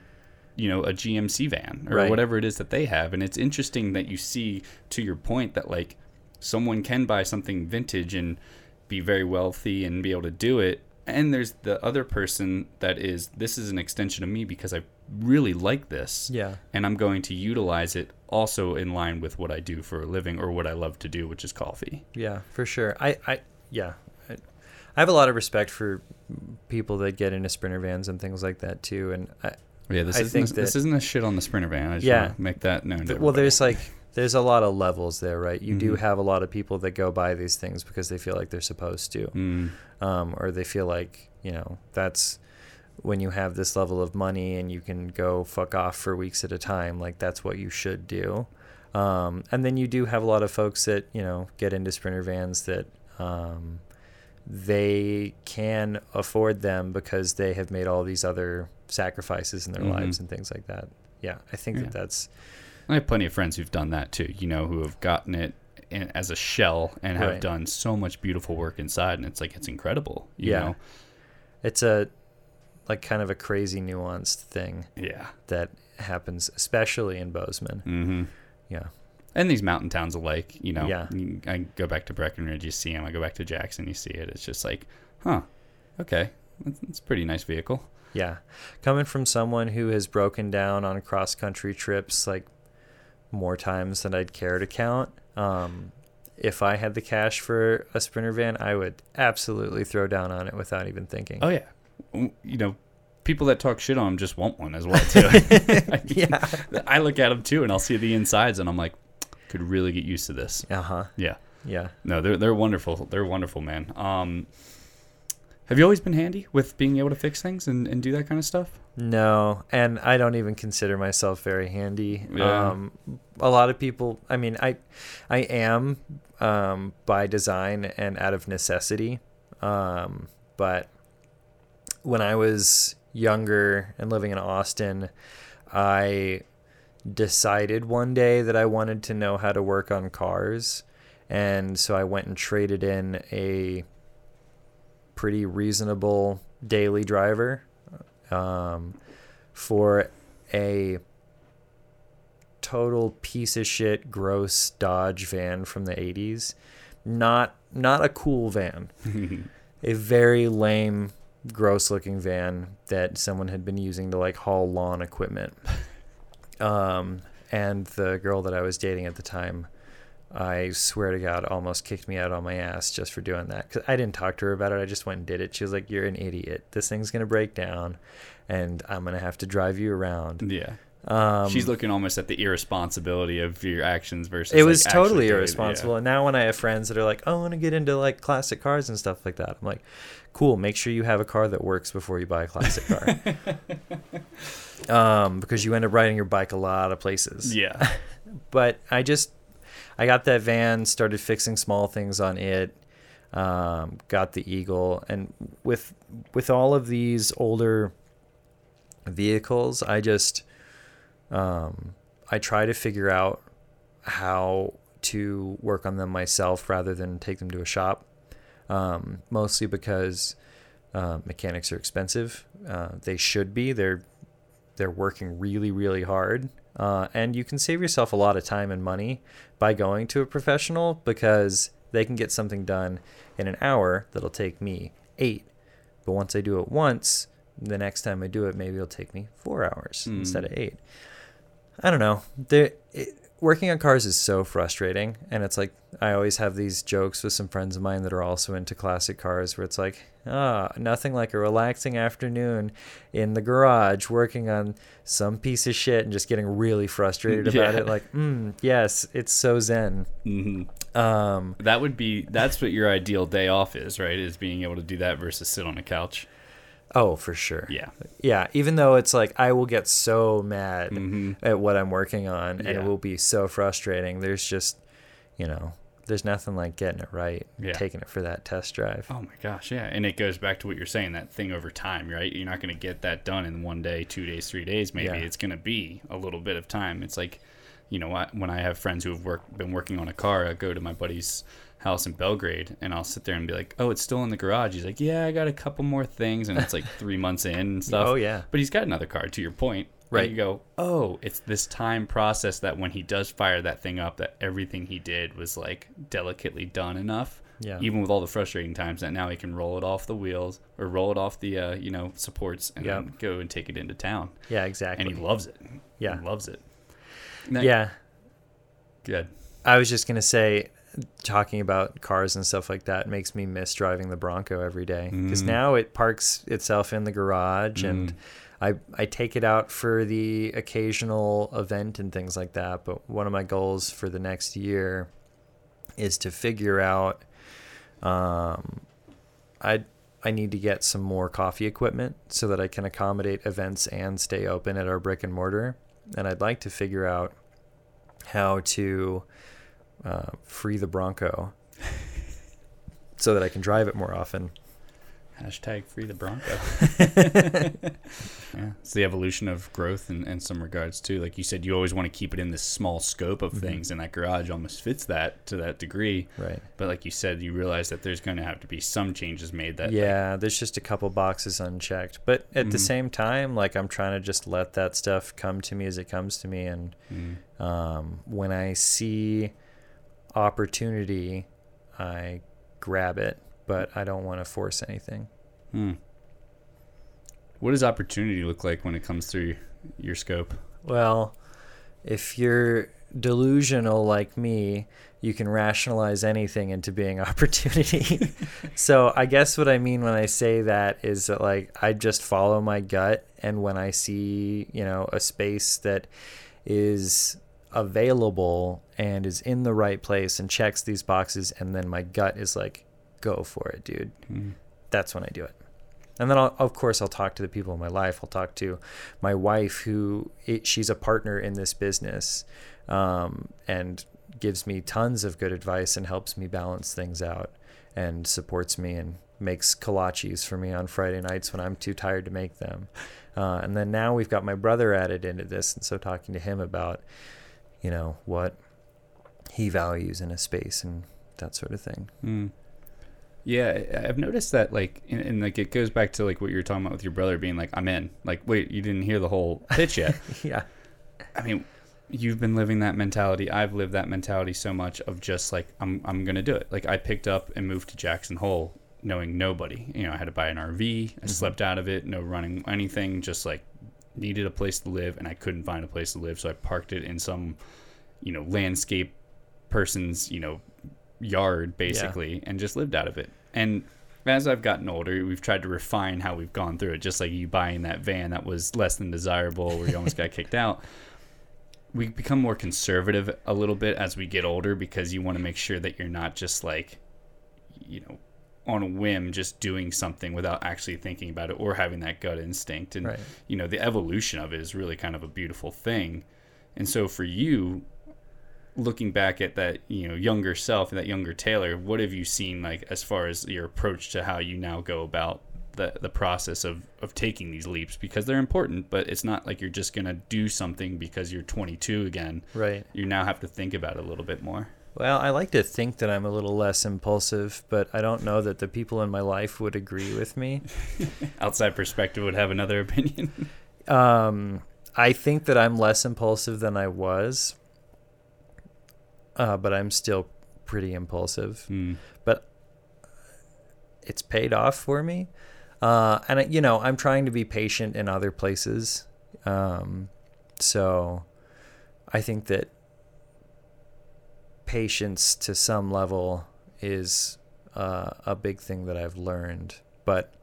you know a GMC van or Right. whatever it is that they have and it's interesting that you see to your point that like someone can buy something vintage and be very wealthy and be able to do it and there's the other person that is this is an extension of me because I really like this Yeah. and I'm going to utilize it also in line with what I do for a living or what I love to do which is coffee Yeah, for sure. I, I yeah. I, I have a lot of respect for people that get into sprinter vans and things like that too. And I, yeah this I isn't think a, this isn't a shit on the sprinter van I just Yeah. want to make that known well, there's like there's a lot of levels there, right? You do Mhm. have a lot of people that go buy these things because they feel like they're supposed to, Mm, um, or they feel like you know that's when you have this level of money and you can go fuck off for weeks at a time. Like that's what you should do. Um, and then you do have a lot of folks that you know get into sprinter vans that um, they can afford them because they have made all these other sacrifices in their Mhm. lives and things like that. Yeah, I think Yeah. that that's I have plenty of friends who've done that too, you know, who have gotten it in, as a shell and have Right. done so much beautiful work inside, and it's like it's incredible. You Yeah. Know? it's a like kind of a crazy nuanced thing Yeah. that happens especially in Bozeman. Mm-hmm. Yeah. And these mountain towns alike, you know. Yeah. I go back to Breckenridge, you see them. I go back to Jackson, you see it. It's just like, huh, okay, it's, it's a pretty nice vehicle. Yeah. Coming from someone who has broken down on cross country trips like more times than I'd care to count. Um if I had the cash for a sprinter van, I would absolutely throw down on it without even thinking. Oh yeah, you know, people that talk shit on them just want one as well too. I [laughs] mean, [laughs] yeah. I look at them too, and I'll see the insides, and I'm like, could really get used to this. Uh-huh. Yeah. Yeah. No, they're they're wonderful. They're wonderful, man. Um, have you always been handy with being able to fix things and, and do that kind of stuff? No, and I don't even consider myself very handy. Yeah. Um, a lot of people, I mean, I, I am um, by design and out of necessity. Um, but when I was younger and living in Austin, I decided one day that I wanted to know how to work on cars, and so I went and traded in a pretty reasonable daily driver um, for a total piece of shit gross Dodge van from the 80s. Not not a cool van. [laughs] a very lame gross looking van that someone had been using to like haul lawn equipment. Um and the girl that I was dating at the time I swear to God, almost kicked me out on my ass just for doing that. Cause I didn't talk to her about it. I just went and did it. She was like, "You're an idiot. This thing's gonna break down, and I'm gonna have to drive you around." Yeah. Um, She's looking almost at the irresponsibility of your actions versus. it was like, totally irresponsible. Yeah. And now when I have friends that are like, "Oh, I want to get into like classic cars and stuff like that," I'm like, "Cool. Make sure you have a car that works before you buy a classic car." [laughs] um, because you end up riding your bike a lot of places. Yeah. [laughs] but I just I got that van, started fixing small things on it, um, got the Eagle, and with with all of these older vehicles, I just um, I try to figure out how to work on them myself rather than take them to a shop. Um, mostly because uh, mechanics are expensive. Uh, they should be. They're they're working really really hard uh, and you can save yourself a lot of time and money by going to a professional because they can get something done in an hour that'll take me eight but once i do it once the next time i do it maybe it'll take me four hours Hmm. instead of eight i don't know there it, working on cars is so frustrating and it's like i always have these jokes with some friends of mine that are also into classic cars where it's like ah nothing like a relaxing afternoon in the garage working on some piece of shit and just getting really frustrated about Yeah. it like mm, yes it's so zen hmm um That would be. That's what your ideal day off is, right? Is being able to do that versus sit on a couch. Oh for sure Yeah. yeah even though it's like i will get so mad hmm at what i'm working on and it will be so frustrating there's just you know there's nothing like getting it right Yeah. taking it for that test drive Oh my gosh, yeah. And it goes back to what you're saying, that thing over time, right? You're not going to get that done in one day, two days, three days. Maybe Yeah. it's going to be a little bit of time. It's like, you know, I, when I have friends who have worked, been working on a car, I go to my buddy's house in Belgrade and I'll sit there and be like, oh, it's still in the garage. He's like, yeah, I got a couple more things. And it's like [laughs] three months in and stuff. Oh, yeah. But he's got another car, to your point. And Right. you go, oh, it's this time process that when he does fire that thing up, that everything he did was like delicately done enough. Yeah. Even with all the frustrating times that now he can roll it off the wheels or roll it off the uh, you know supports and Yep. then go and take it into town. Yeah, exactly. And he loves it. Yeah. He loves it. That- yeah. Good. I was just gonna say, talking about cars and stuff like that makes me miss driving the Bronco every day because Mm. now it parks itself in the garage and Mm. I I take it out for the occasional event and things like that. But one of my goals for the next year is to figure out. Um, I I need to get some more coffee equipment so that I can accommodate events and stay open at our brick and mortar. And I'd like to figure out how to uh, free the Bronco [laughs] so that I can drive it more often. Hashtag free the Bronco. [laughs] [laughs] yeah, it's the evolution of growth in, in some regards too. Like you said, you always want to keep it in this small scope of things, and that garage almost fits that to that degree. Right. But like you said, you realize that there's going to have to be some changes made. That like, yeah, there's just a couple boxes unchecked. But at the Mhm. same time, like I'm trying to just let that stuff come to me as it comes to me. And mm, um, when I see opportunity, I grab it, but I don't want to force anything. hmm. What does opportunity look like when it comes through your scope? Well, if you're delusional like me, you can rationalize anything into being [laughs] opportunity. [laughs] so I guess what I mean when I say that is that like I just follow my gut and when I see, you know, a space that is available and is in the right place and checks these boxes and then my gut is like go for it, dude. Mm. That's when I do it. And then, I'll, of course, I'll talk to the people in my life. I'll talk to my wife, who it, she's a partner in this business, um, and gives me tons of good advice and helps me balance things out, and supports me and makes kolaches for me on Friday nights when I'm too tired to make them. Uh, and then now we've got my brother added into this, and so talking to him about, you know, what he values in a space and that sort of thing. Mm. Yeah, I've noticed that like, and, and like it goes back to like what you were talking about with your brother being like, "I'm in." Like, wait, you didn't hear the whole pitch yet. [laughs] yeah. I mean, you've been living that mentality. I've lived that mentality so much of just like I'm I'm gonna do it. Like I picked up and moved to Jackson Hole knowing nobody. You know, I had to buy an RV. I slept out of it, no running anything. Just like needed a place to live, and I couldn't find a place to live, so I parked it in some, you know, landscape person's you know yard basically, and just lived out of it. And as I've gotten older, we've tried to refine how we've gone through it. Just like you buying that van that was less than desirable, where you almost got kicked [laughs] out. We become more conservative a little bit as we get older because you want to make sure that you're not just like, you know, on a whim just doing something without actually thinking about it or having that gut instinct. And Right. you know, the evolution of it is really kind of a beautiful thing. And so for you, looking back at that you know younger self and that younger taylor what have you seen like as far as your approach to how you now go about the the process of of taking these leaps because they're important but it's not like you're just going to do something because you're 22 again Right. you now have to think about it a little bit more Well, I like to think that I'm a little less impulsive, but I don't know that the people in my life would agree with me. [laughs] outside perspective would have another opinion [laughs] Um, I think that I'm less impulsive than I was, uh, but I'm still pretty impulsive. Hmm. But it's paid off for me. Uh, and, I- you know, I'm trying to be patient in other places. Um, so I think that patience to some level is uh, a big thing that I've learned. But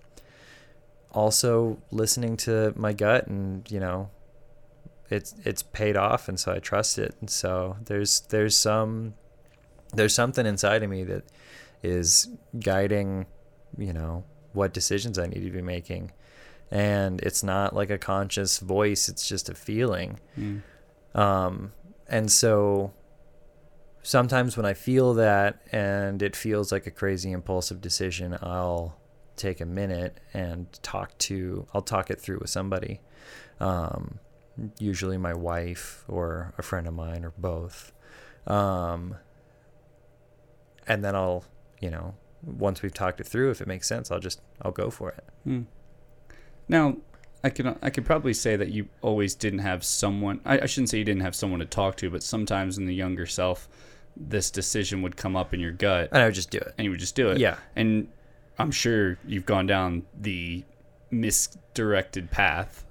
also listening to my gut and you know it's it's paid off and so I trust it and so there's there's some there's something inside of me that is guiding you know what decisions I need to be making and it's not like a conscious voice it's just a feeling Hmm. um and so sometimes when I feel that and it feels like a crazy impulsive decision I'll take a minute and talk to I'll talk it through with somebody um, usually my wife or a friend of mine or both um, and then I'll you know once we've talked it through if it makes sense I'll just I'll go for it Hmm. Now, I can I could probably say that you always didn't have someone. I, I shouldn't say you didn't have someone to talk to, but sometimes in the younger self, this decision would come up in your gut, And I would just do it. and you would just do it. Yeah. And I'm sure you've gone down the misdirected path.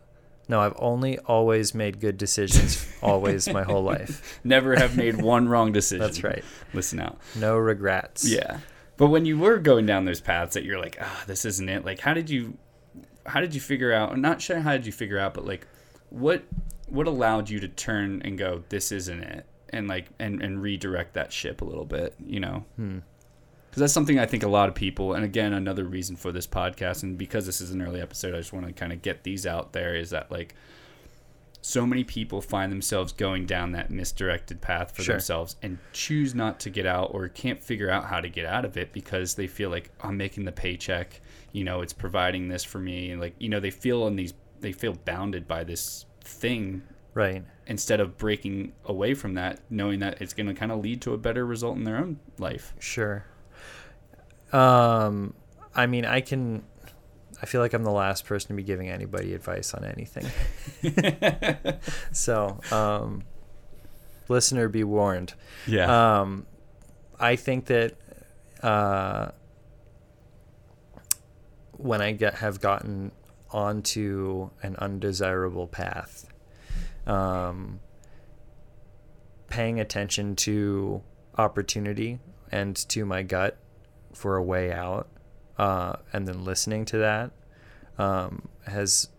No, I've only always made good decisions, [laughs] always my whole life. Never have made one wrong [laughs] decision. That's right. Listen out. No regrets. Yeah. But when you were going down those paths that you're like, ah, this isn't it. Like, how did you, how did you figure out? I'm Not sure how did you figure out, but like, what, what allowed you to turn and go, this isn't it, and like, and and redirect that ship a little bit, you know? Hmm. Because that's something I think a lot of people, and again, another reason for this podcast, and because this is an early episode, I just want to kind of get these out there. Is that like, so many people find themselves going down that misdirected path for Sure. themselves and choose not to get out or can't figure out how to get out of it because they feel like I'm making the paycheck, you know, it's providing this for me and like, you know, they feel in these they feel bounded by this thing Right. instead of breaking away from that knowing that it's going to kind of lead to a better result in their own life. Sure. Um, I mean, I can. I feel like I'm the last person to be giving anybody advice on anything. [laughs] so, um, listener, be warned. Yeah. Um, I think that uh, when I get have gotten onto an undesirable path, um, paying attention to opportunity and to my gut for a way out, uh, and then listening to that um, has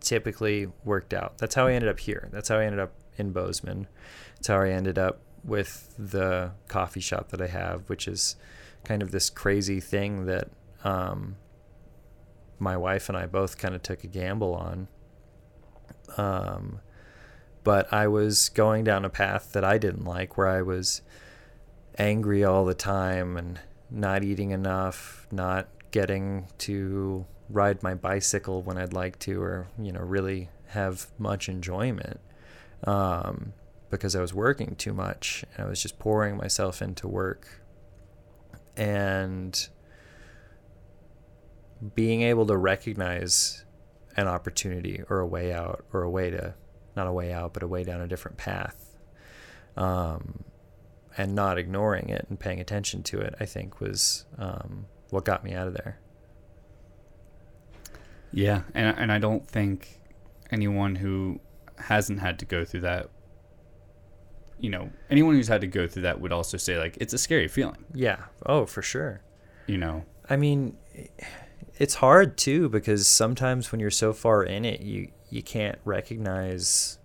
typically worked out. That's how I ended up here. That's how I ended up in Bozeman. That's how I ended up with the coffee shop that I have, which is kind of this crazy thing that um, my wife and I both kind of took a gamble on. Um, but I was going down a path that I didn't like, where I was angry all the time and not eating enough, not getting to ride my bicycle when I'd like to, or you know, really have much enjoyment um, because I was working too much. I was just pouring myself into work, and being able to recognize an opportunity or a way out or a way to not a way out but a way down a different path. Um, and not ignoring it and paying attention to it i think was um, what got me out of there. Yeah, and and I don't think anyone who hasn't had to go through that, you know, anyone who's had to go through that would also say like it's a scary feeling, yeah. Oh for sure. You know. i mean it's hard too because sometimes when you're so far in it you you can't recognize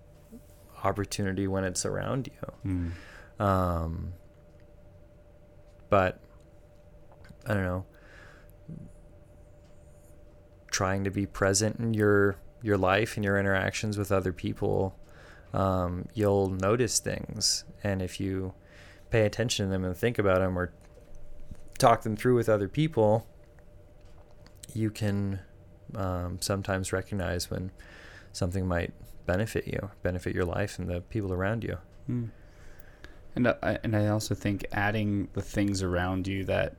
opportunity when it's around you Mm. Um, but I don't know. Trying to be present in your your life and your interactions with other people, um, you'll notice things, and if you pay attention to them and think about them or talk them through with other people, you can um, sometimes recognize when something might benefit you, benefit your life and the people around you. Mm. And I, and I also think adding the things around you that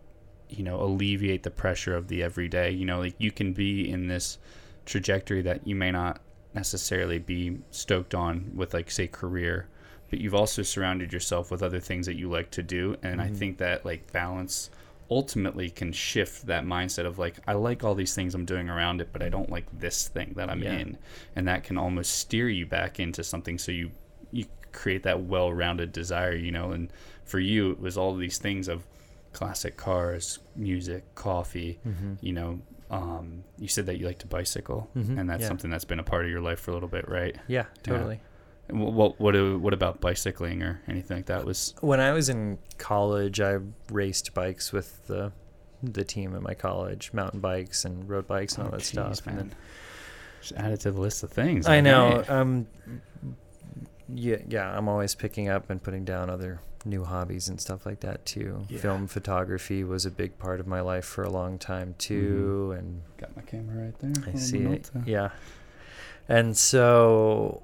you know alleviate the pressure of the everyday. You know, like you can be in this trajectory that you may not necessarily be stoked on with, like say, career, but you've also surrounded yourself with other things that you like to do. And I Mhm. think that like balance ultimately can shift that mindset of like I like all these things I'm doing around it, but I don't like this thing that I'm Yeah. in, and that can almost steer you back into something. So you you create that well-rounded desire, you know. And for you, it was all these things of classic cars, music, coffee. Mm-hmm. You know, um, you said that you like to bicycle, Mhm, and that's yeah. something that's been a part of your life for a little bit, right? Yeah, totally. And wh- What what uh, what about bicycling or anything like that was? When I was in college, I raced bikes with the the team at my college, mountain bikes and road bikes and all Oh, that jeez, stuff. And man. then Just add it to the list of things. I know, um, yeah, yeah, I'm always picking up and putting down other new hobbies and stuff like that too. Yeah. Film photography was a big part of my life for a long time too, and Got my camera right there. I see it. Yeah. And so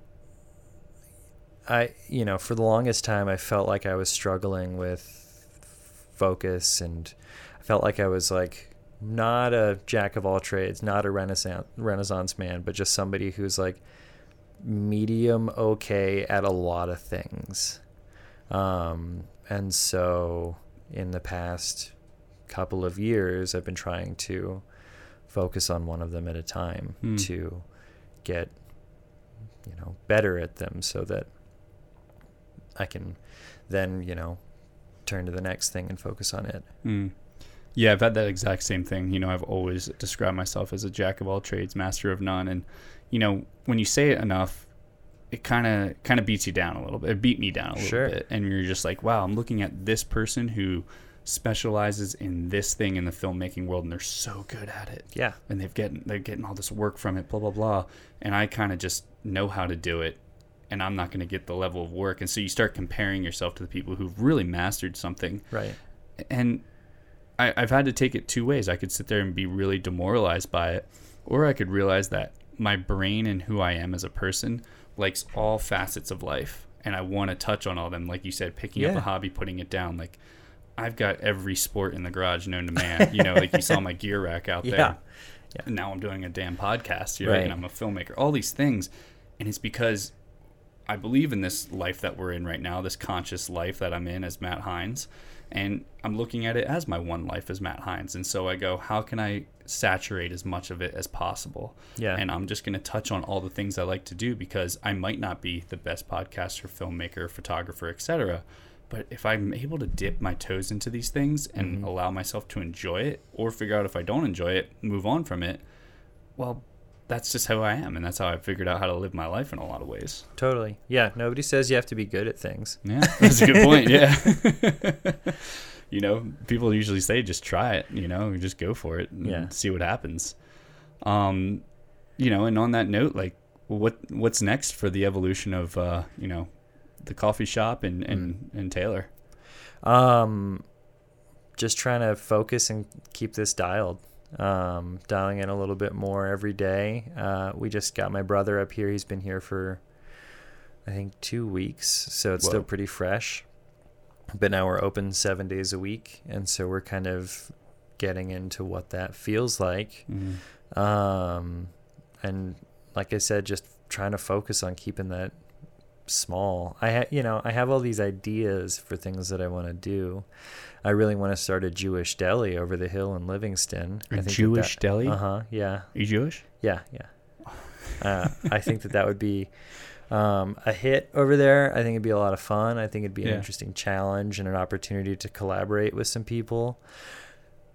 I, you know, for the longest time, I felt like I was struggling with focus and I felt like I was like not a jack of all trades, not a renaissance renaissance man, but just somebody who's like medium okay at a lot of things. Um, and so in the past couple of years, I've been trying to focus on one of them at a time Hmm. to get, you know, better at them so that I can then, you know, turn to the next thing and focus on it. Mm. Yeah, I've had that exact same thing. You know, I've always described myself as a jack of all trades, master of none. And you know, when you say it enough, it kind of kind of beats you down a little bit. It beat me down a little Sure. bit, and you're just like, wow, I'm looking at this person who specializes in this thing in the filmmaking world, and they're so good at it. Yeah. and they've getting they're getting all this work from it, blah blah blah. And I kind of just know how to do it, and I'm not going to get the level of work. And so you start comparing yourself to the people who've really mastered something, Right. and I, I've had to take it two ways. I could sit there and be really demoralized by it, or I could realize that my brain and who I am as a person likes all facets of life, and I want to touch on all them. Like you said, picking up a hobby, putting it down. Like I've got every sport in the garage known to man. You know, like you saw my [laughs] gear rack out Yeah. there. And now I'm doing a damn podcast here, Right. and I'm a filmmaker. All these things, and it's because I believe in this life that we're in right now, this conscious life that I'm in as Matt Hines, and I'm looking at it as my one life as Matt Hines. And so I go, how can I saturate as much of it as possible? Yeah. And I'm just going to touch on all the things I like to do because I might not be the best podcaster, filmmaker, photographer, etc. But if I'm able to dip my toes into these things and mm-hmm. allow myself to enjoy it, or figure out if I don't enjoy it, move on from it, well, that's just how I am, and that's how I figured out how to live my life in a lot of ways. Totally. Yeah. Nobody says you have to be good at things. Yeah, that's a good [laughs] point. Yeah. [laughs] you know, people usually say just try it, you know, just go for it and Yeah. see what happens. Um, you know, and on that note, like what what's next for the evolution of uh, you know, the coffee shop and and, and Taylor? Um, just trying to focus and keep this dialed. Um, dialing in a little bit more every day. Uh, we just got my brother up here. He's been here for, I think, two weeks, so it's still pretty fresh. But now we're open seven days a week, and so we're kind of getting into what that feels like. Um, and like I said, just trying to focus on keeping that small. I ha- you know, I have all these ideas for things that I want to do. I really want to start a Jewish deli over the hill in Livingston. A Jewish deli? Uh huh. Yeah. Are you Jewish? Yeah. Yeah. Uh, I think that that would be um, a hit over there. I think it'd be a lot of fun. I think it'd be an Yeah. interesting challenge and an opportunity to collaborate with some people.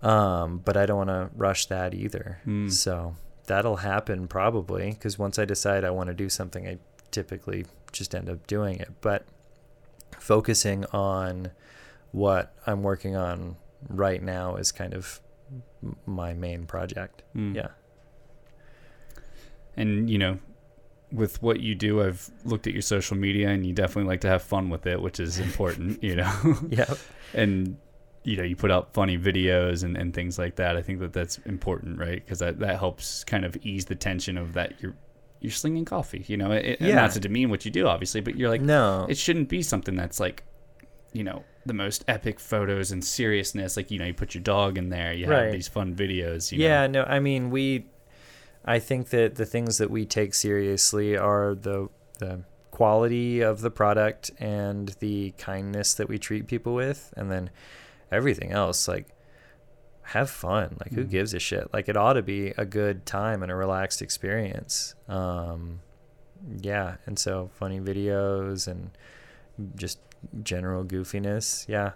Um, but I don't want to rush that either. Mm. So that'll happen probably because once I decide I want to do something, I typically just end up doing it. But focusing on what I'm working on right now is kind of my main project. Mm. Yeah. And you know, with what you do, I've looked at your social media, and you definitely like to have fun with it, which is [laughs] important. you know, Yeah. [laughs] and you know you put out funny videos and, and things like that i think that that's important right because that, that helps kind of ease the tension of that you're you're slinging coffee you know it, and Yeah. not to demean what you do obviously but you're like No. it shouldn't be something that's like you know the most epic photos and seriousness like you know you put your dog in there you Right. have these fun videos you yeah, know. no, I mean we I think that the things that we take seriously are the the quality of the product and the kindness that we treat people with and then everything else like have fun. Like who Mhm. gives a shit? Like it ought to be a good time and a relaxed experience. Um yeah, and so funny videos and just general goofiness. Yeah.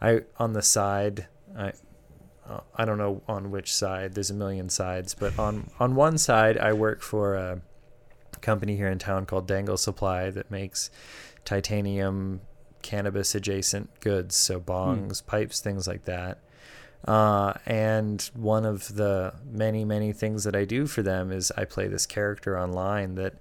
I on the side I I don't know on which side. There's a million sides, but on on one side, I work for a company here in town called Dangle Supply that makes titanium cannabis adjacent goods, so bongs, pipes, things like that. Uh, and one of the many many things that I do for them is I play this character online that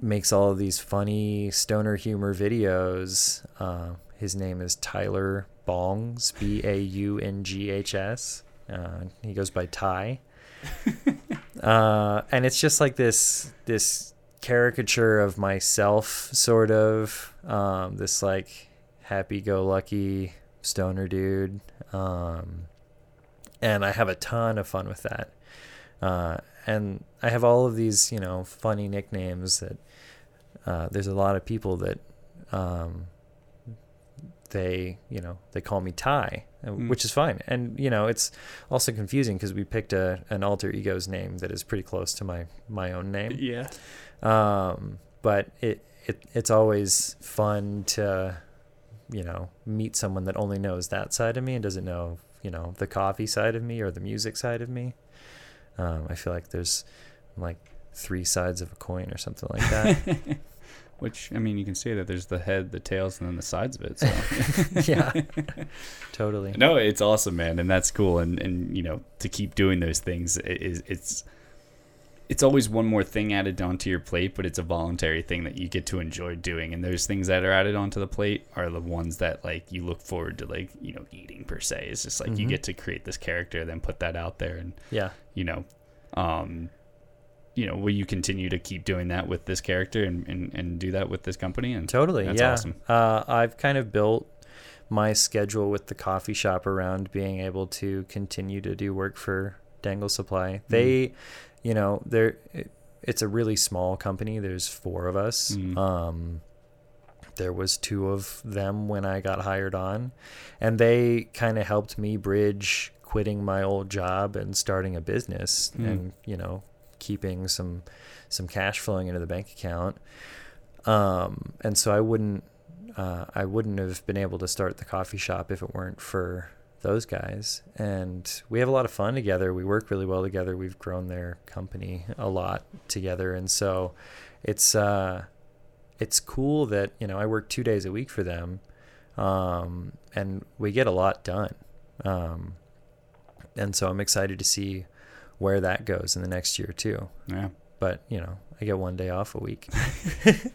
makes all of these funny stoner humor videos. Uh, his name is Tyler Bongs, B A U N G H S. Uh, he goes by Ty. [laughs] uh, and it's just like this this caricature of myself, sort of. Um, this like happy go lucky stoner dude. Um, and I have a ton of fun with that. Uh, and I have all of these, you know, funny nicknames that uh, there's a lot of people that um, they, you know, they call me Ty, Mm. which is fine. And you know, it's also confusing because we picked a an alter ego's name that is pretty close to my my own name. Yeah. Um, but it, it it's always fun to, you know, meet someone that only knows that side of me and doesn't know, you know, the coffee side of me or the music side of me. Um, I feel like there's like three sides of a coin or something like that. [laughs] Which I mean, you can see that there's the head, the tails, and then the sides of it. So. [laughs] yeah, [laughs] totally. No, it's awesome, man, and that's cool. And and you know, to keep doing those things is it's it's always one more thing added onto your plate, but it's a voluntary thing that you get to enjoy doing. And those things that are added onto the plate are the ones that like you look forward to, like you know, eating per se. It's just like you Mhm. get to create this character, then put that out there, and Yeah, you know, um, you know, will you continue to keep doing that with this character and and, and do that with this company? And totally. That's yeah. awesome. Uh, I've kind of built my schedule with the coffee shop around being able to continue to do work for Dangle Supply. They, you know, they're it- it's a really small company. There's four of us. Mm. Um, there was two of them when I got hired on, and they kind of helped me bridge quitting my old job and starting a business, Mm. and you know, keeping some some cash flowing into the bank account. Um, and so I wouldn't uh, I wouldn't have been able to start the coffee shop if it weren't for those guys. And we have a lot of fun together. We work really well together. We've grown their company a lot together, and so it's uh, it's cool that you know I work two days a week for them, um, and we get a lot done. Um, and so I'm excited to see where that goes in the next year too. yeah. But you know, I get one day off a week. [laughs]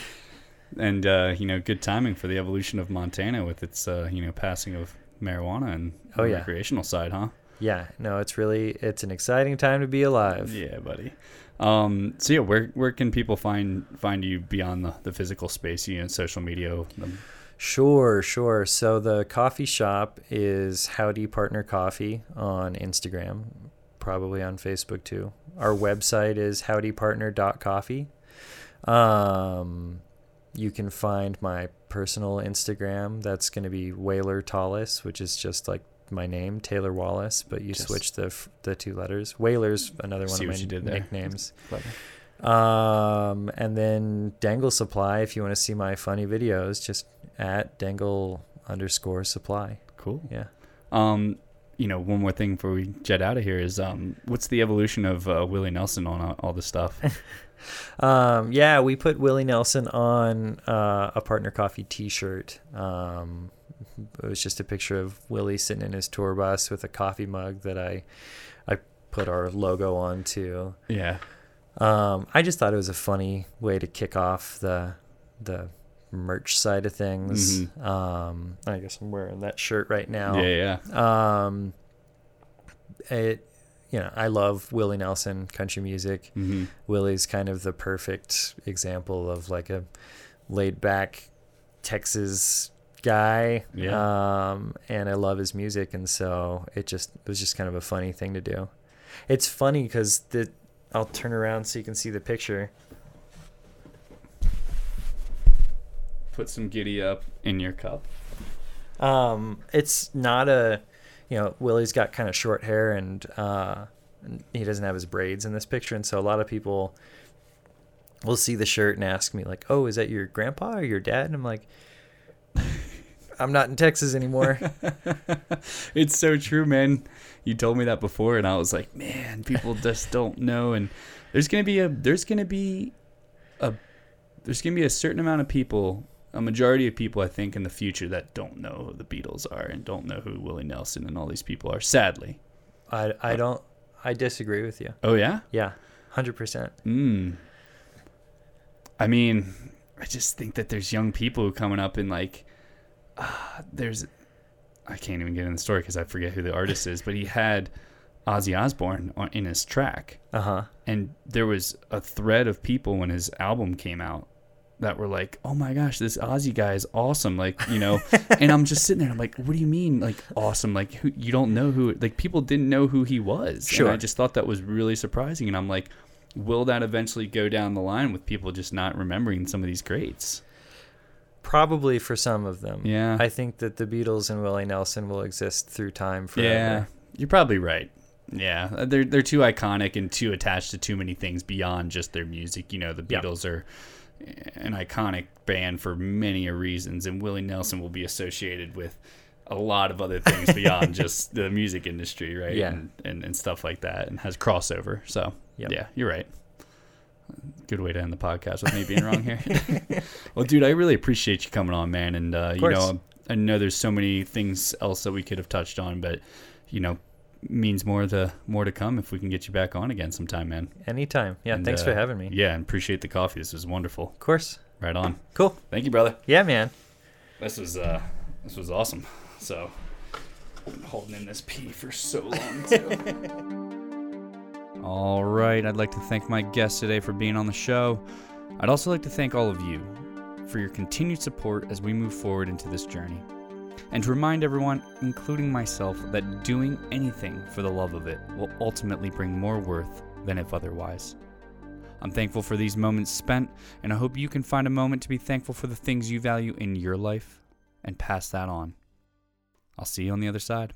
[laughs] and uh, you know, good timing for the evolution of Montana with its uh, you know passing of marijuana and Oh, yeah. recreational side, huh? Yeah, no, it's really it's an exciting time to be alive. Yeah, buddy. Um, so yeah, where where can people find find you beyond the, the physical space? You know, social media. The, Sure, sure. So the coffee shop is Howdy Partner Coffee on Instagram, probably on Facebook too. Our website is howdypartner.coffee. Um, you can find my personal Instagram. That's going to be Whaler Tallis, which is just like my name, Taylor Wallace, but you Just- switch the the two letters. Whaler's another one of my what you did there. nicknames. [laughs] Um, and then Dangle Supply, if you want to see my funny videos, just at Dangle underscore supply. Cool. Yeah. Um, you know, one more thing before we jet out of here is um, what's the evolution of uh, Willie Nelson on uh, all this stuff? [laughs] Um, yeah, we put Willie Nelson on uh, a Partner Coffee T-shirt. Um, it was just a picture of Willie sitting in his tour bus with a coffee mug that I, I put our logo on onto. yeah. Um, I just thought it was a funny way to kick off the the merch side of things. Um, I guess I'm wearing that shirt right now. Yeah, yeah. Um, it, you know, I love Willie Nelson country music. hmm Willie's kind of the perfect example of like a laid back Texas guy. Yeah. Um, and I love his music, and so it just it was just kind of a funny thing to do. It's funny because the I'll turn around so you can see the picture. Put some giddy up in your cup. Um, it's not a, you know, Willie's got kind of short hair and uh, he doesn't have his braids in this picture, and so a lot of people will see the shirt and ask me like, "Oh, is that your grandpa or your dad?" And I'm like, "I'm not in Texas anymore." [laughs] It's so true, man. You told me that before, and I was like, man, people just don't know. And there's gonna be a there's gonna be a there's gonna be a certain amount of people, a majority of people, I think, in the future that don't know who the Beatles are and don't know who Willie Nelson and all these people are. Sadly. I I don't I disagree with you. Oh yeah. Yeah, hundred percent. Mm. I mean, I just think that there's young people coming up and like, uh, there's, I can't even get in the story because I forget who the artist is, but he had Ozzy Osbourne on, in his track, Uh huh. and there was a thread of people when his album came out that were like, "Oh my gosh, this Ozzy guy is awesome!" Like you know, and I'm just sitting there. I'm like, "What do you mean, like awesome? Like who, you don't know who? Like people didn't know who he was." Sure. And I just thought that was really surprising, and I'm like, "Will that eventually go down the line with people just not remembering some of these greats?" Probably for some of them. Yeah. I think that the Beatles and Willie Nelson will exist through time forever. Yeah, you're probably right. Yeah, uh, they're they're too iconic and too attached to too many things beyond just their music. You know, the Yep. Beatles are an iconic band for many a reasons, and Willie Nelson will be associated with a lot of other things [laughs] beyond just the music industry, right? Yeah. and, and and stuff like that, and has crossover. So Yep. yeah, you're right. Good way to end the podcast with me being wrong here. [laughs] [laughs] well, dude, I really appreciate you coming on, man. And uh, you know, I know there's so many things else that we could have touched on, but you know, means more to more to come if we can get you back on again sometime, man. Anytime. Yeah. And, thanks uh, for having me. Yeah, and appreciate the coffee. This was wonderful. Of course. Right on. Cool. Thank you, brother. Yeah, man. This was uh, this was awesome. So, been holding in this pee for so long too. [laughs] all right, I'd like to thank my guest today for being on the show. I'd also like to thank all of you for your continued support as we move forward into this journey. And to remind everyone, including myself, that doing anything for the love of it will ultimately bring more worth than if otherwise. I'm thankful for these moments spent, and I hope you can find a moment to be thankful for the things you value in your life and pass that on. I'll see you on the other side.